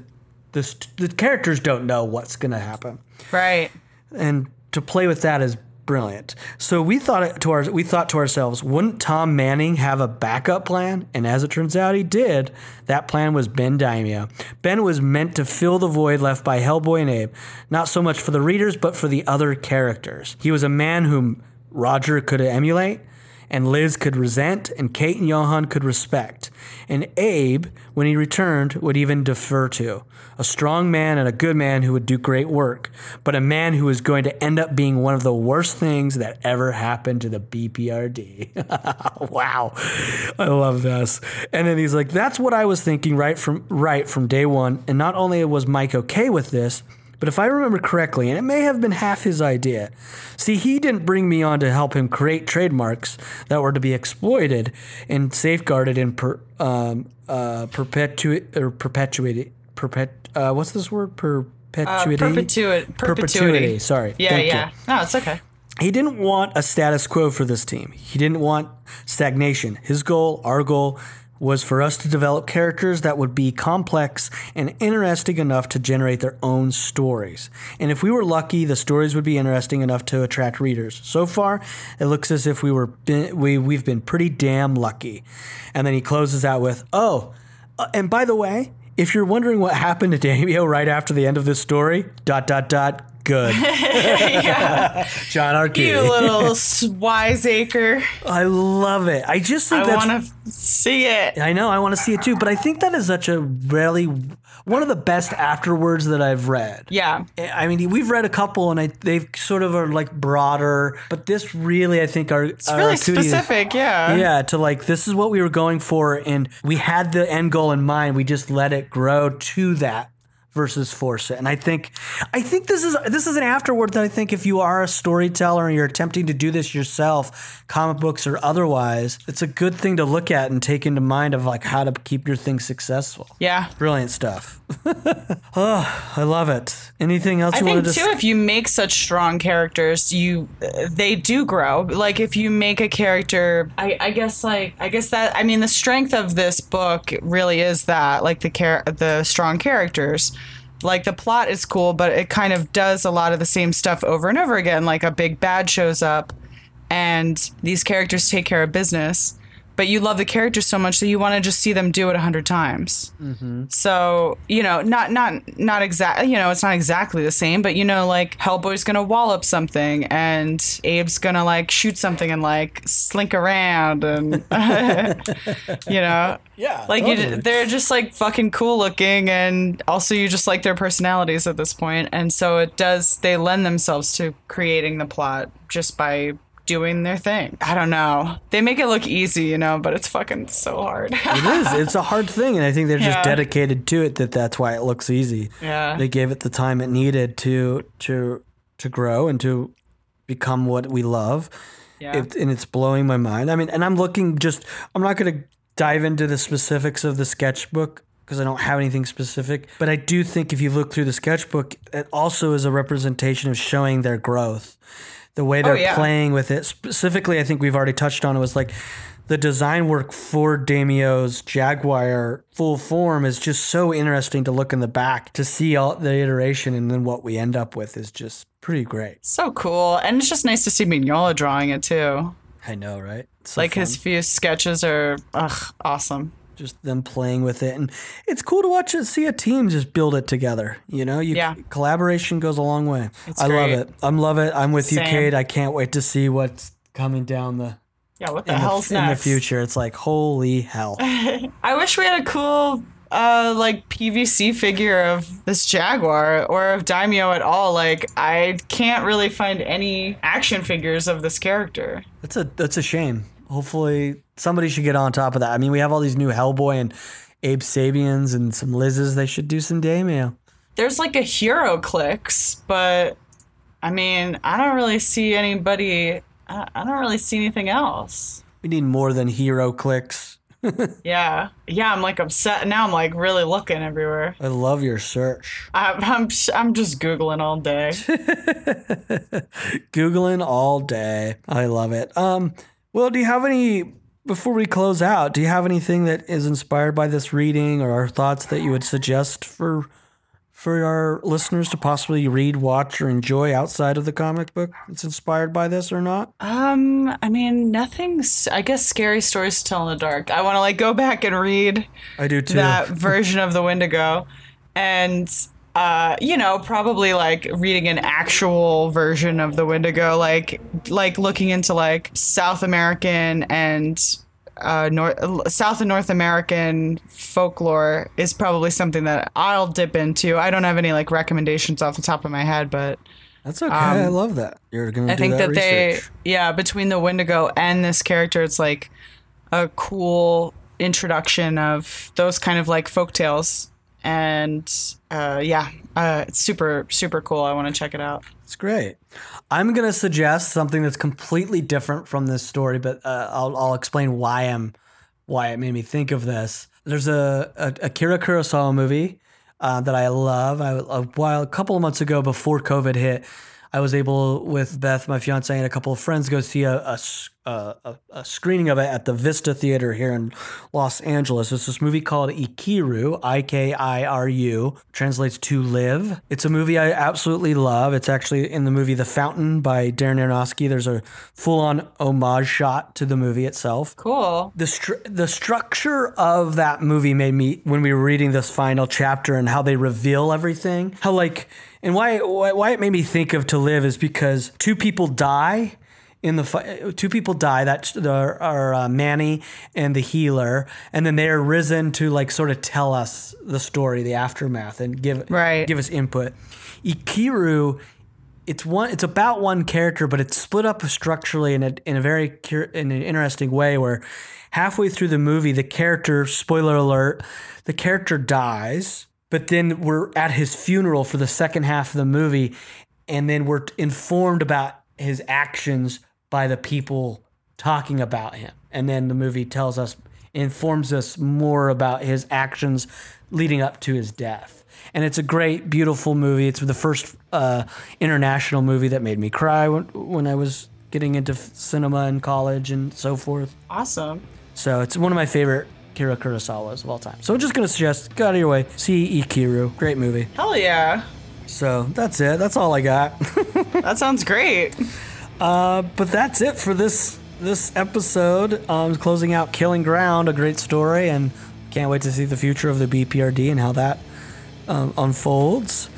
the, the characters don't know what's going to happen Right. and to play with that is brilliant. So we thought to our we thought to ourselves, wouldn't Tom Manning have a backup plan? And as it turns out, he did. That plan was Ben Daimio. Ben was meant to fill the void left by Hellboy and Abe, not so much for the readers, but for the other characters. He was a man whom Roger could emulate. And Liz could resent, and Kate and Johann could respect. And Abe, when he returned, would even defer to. A strong man and a good man who would do great work, but a man who was going to end up being one of the worst things that ever happened to the BPRD. [LAUGHS] wow. I love this. And then he's like, that's what I was thinking right from right from day one. And not only was Mike okay with this, but if I remember correctly, and it may have been half his idea, see, he didn't bring me on to help him create trademarks that were to be exploited and safeguarded and per, um, uh, perpetuate or perpetuated. Perpet, uh, what's this word? Perpetuity. perpetuity- perpetuity. Perpetuity. Sorry. Yeah, Thank you yeah. No, it's okay. he didn't want a status quo for this team. He didn't want stagnation. His goal, our goal, was for us to develop characters that would be complex and interesting enough to generate their own stories. And if we were lucky, the stories would be interesting enough to attract readers. So far, it looks as if we were we we've been pretty damn lucky. And then he closes out with, "Oh, uh, and by the way, if you're wondering what happened to Daimio right after the end of this story, dot dot dot, good." [LAUGHS] yeah. John Arcudi. You little wiseacre. I love it. I just think I that's. want to see it. I know. I want to see it too, but I think that is such a really one of the best afterwards that I've read. Yeah. I mean, we've read a couple, and I, they've sort of are like broader, but this really, I think, are It's really specific. Yeah. Yeah, to like this is what we were going for, and we had the end goal in mind. We just let it grow to that versus force it. And I think, I think this is this is an afterword that I think if you are a storyteller and you're attempting to do this yourself, comic books or otherwise, it's a good thing to look at and take into mind of like how to keep your thing successful. Yeah. Brilliant stuff. [LAUGHS] oh, I love it. Anything else I you wanted to? too, if you make such strong characters, you they do grow. Like if you make a character, I, I guess like I guess that I mean the strength of this book really is that like the char- the strong characters. Like the plot is cool, but it kind of does a lot of the same stuff over and over again. Like a big bad shows up, and these characters take care of business. But you love the character so much that you want to just see them do it a hundred times. Mm-hmm. So you know, not not not exact. You know, it's not exactly the same, but you know, like Hellboy's gonna wallop something, and Abe's gonna like shoot something and like slink around, and [LAUGHS] you know, Yeah, like you, they're just like fucking cool looking, and also you just like their personalities at this point, and so it does. They lend themselves to creating the plot just by doing their thing. I don't know. They make it look easy, you know, but it's fucking so hard. It is. [LAUGHS] It's a hard thing, and I think they're just Yeah. dedicated to it. That that's why it looks easy. Yeah. they gave it the time it needed to to to grow and to become what we love. Yeah. It, and it's blowing my mind. I mean, and I'm looking just. I'm not going to dive into the specifics of the sketchbook because I don't have anything specific. But I do think if you look through the sketchbook, it also is a representation of showing their growth. The way oh, they're Oh, yeah. playing with it. Specifically, I think we've already touched on it was like the design work for Daimio's Jaguar full form is just so interesting to look in the back to see all the iteration and then what we end up with is just pretty great. so cool. And it's just nice to see Mignola drawing it too. I know, right? So Like his few sketches are ugh, awesome. Just them playing with it. And it's cool to watch it see a team just build it together you know? You Yeah. collaboration goes a long way. It's i love it. I'm love it. I'm with you kate i can't wait to see what's coming down the Yeah, what the in, the, hell's in the future. It's like holy hell. [LAUGHS] I wish we had a cool uh like PVC figure of this Jaguar or of Daimio at all. Like I can't really find any action figures of this character. that's a that's a shame. Hopefully somebody should get on top of that i mean we have all these new hellboy and abe sapiens and some liz's they should do some daimio There's like a HeroClix, but I mean, I don't really see anybody I I don't really see anything else. we need more than HeroClix [LAUGHS] Yeah. Yeah, I'm like upset. Now I'm like really looking everywhere. i love your search I, I'm I'm just googling all day. [LAUGHS] [LAUGHS] Googling all day. I love it. Um, well, do you have any before we close out? Do you have anything that is inspired by this reading or our thoughts that you would suggest for for our listeners to possibly read, watch, or enjoy outside of the comic book that's inspired by this or not? Um, I mean, nothing. I guess scary stories to tell in the dark. I want to like go back and read I do too. that [LAUGHS] version of the Wendigo, and uh, you know, probably like reading an actual version of the Wendigo, like like looking into like South American and uh, North South and North American folklore is probably something that I'll dip into. I don't have any like recommendations off the top of my head, but that's okay. I love that. You're gonna I do that. I think that, that, they, yeah, between the Wendigo and this character, it's like a cool introduction of those kind of like folk tales. And uh, yeah, uh, it's super, super cool. I want to check it out. It's great. I'm gonna suggest something that's completely different from this story, but uh, I'll, I'll explain why I'm why it made me think of this. There's a, a Akira Kurosawa movie uh, that I love. I, a while a couple of months ago, before COVID hit, I was able with Beth, my fiance, and a couple of friends go see a a a screening of it at the Vista Theater here in Los Angeles. It's this movie called Ikiru, I K I R U, translates to live. It's a movie I absolutely love. It's actually in the movie The Fountain by Darren Aronofsky. There's a full on homage shot to the movie itself Cool. the stru- the structure of that movie made me when we were reading this final chapter and how they reveal everything how like and why why, why it made me think of to live is because two people die in the two people die that are, are uh, Manny and the healer and then they are risen to like sort of tell us the story the aftermath and give Right. give us input Ikiru it's one it's about one character but it's split up structurally in a in a very cur- in an interesting way where halfway through the movie the character spoiler alert the character dies but then we're at his funeral for the second half of the movie and then we're informed about his actions by the people talking about him and then the movie tells us informs us more about his actions leading up to his death and it's a great, beautiful movie. It's the first uh, international movie that made me cry when, when I was getting into cinema in college and so forth. Awesome. So it's one of my favorite Kira Kurosawas of all time. So I'm just gonna suggest, go out of your way, see Ikiru. Great movie. Hell yeah. So that's it. That's all I got. [LAUGHS] That sounds great. uh, but that's it for this this episode um, closing out Killing Ground, a great story, and can't wait to see the future of the BPRD and how that um, unfolds.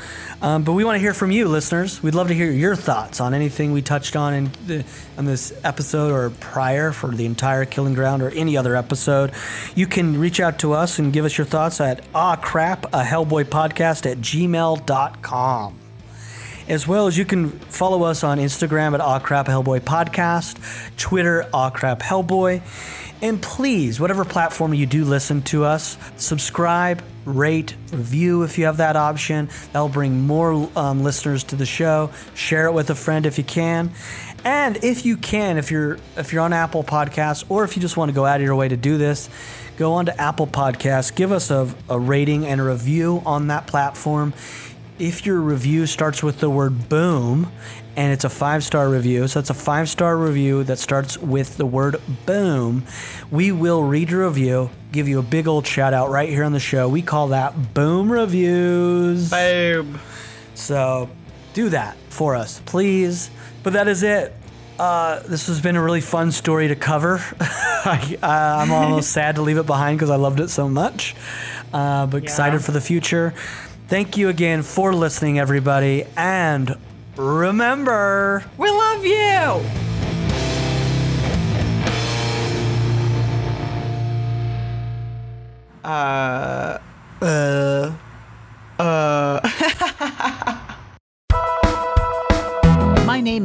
Um, but we want to hear from you, listeners. We'd love to hear your thoughts on anything we touched on in, the, this episode or prior for the entire Killing Ground or any other episode. You can reach out to us and give us your thoughts at ah crap a Hellboy podcast at gmail.com. As well as you can follow us on Instagram at Aw Crap Hellboy Podcast, Twitter, Aw Crap Hellboy. And please, whatever platform you do listen to us, subscribe, rate, review if you have that option. That'll bring more um, listeners to the show. Share it with a friend if you can. And if you can, if you're if you're on Apple Podcasts or if you just want to go out of your way to do this, go on to Apple Podcasts, give us a, a rating and a review on that platform if your review starts with the word boom and it's a five star review, so it's a five star review that starts with the word boom, we will read your review, give you a big old shout out right here on the show. We call that boom reviews. Boom. So do that for us, please. But that is it. Uh, this has been a really fun story to cover. [LAUGHS] I, am almost [LAUGHS] sad to leave it behind because I loved it so much. Uh, but yeah. excited for the future. Thank you again for listening, everybody. And remember, we love you. Uh, uh, uh.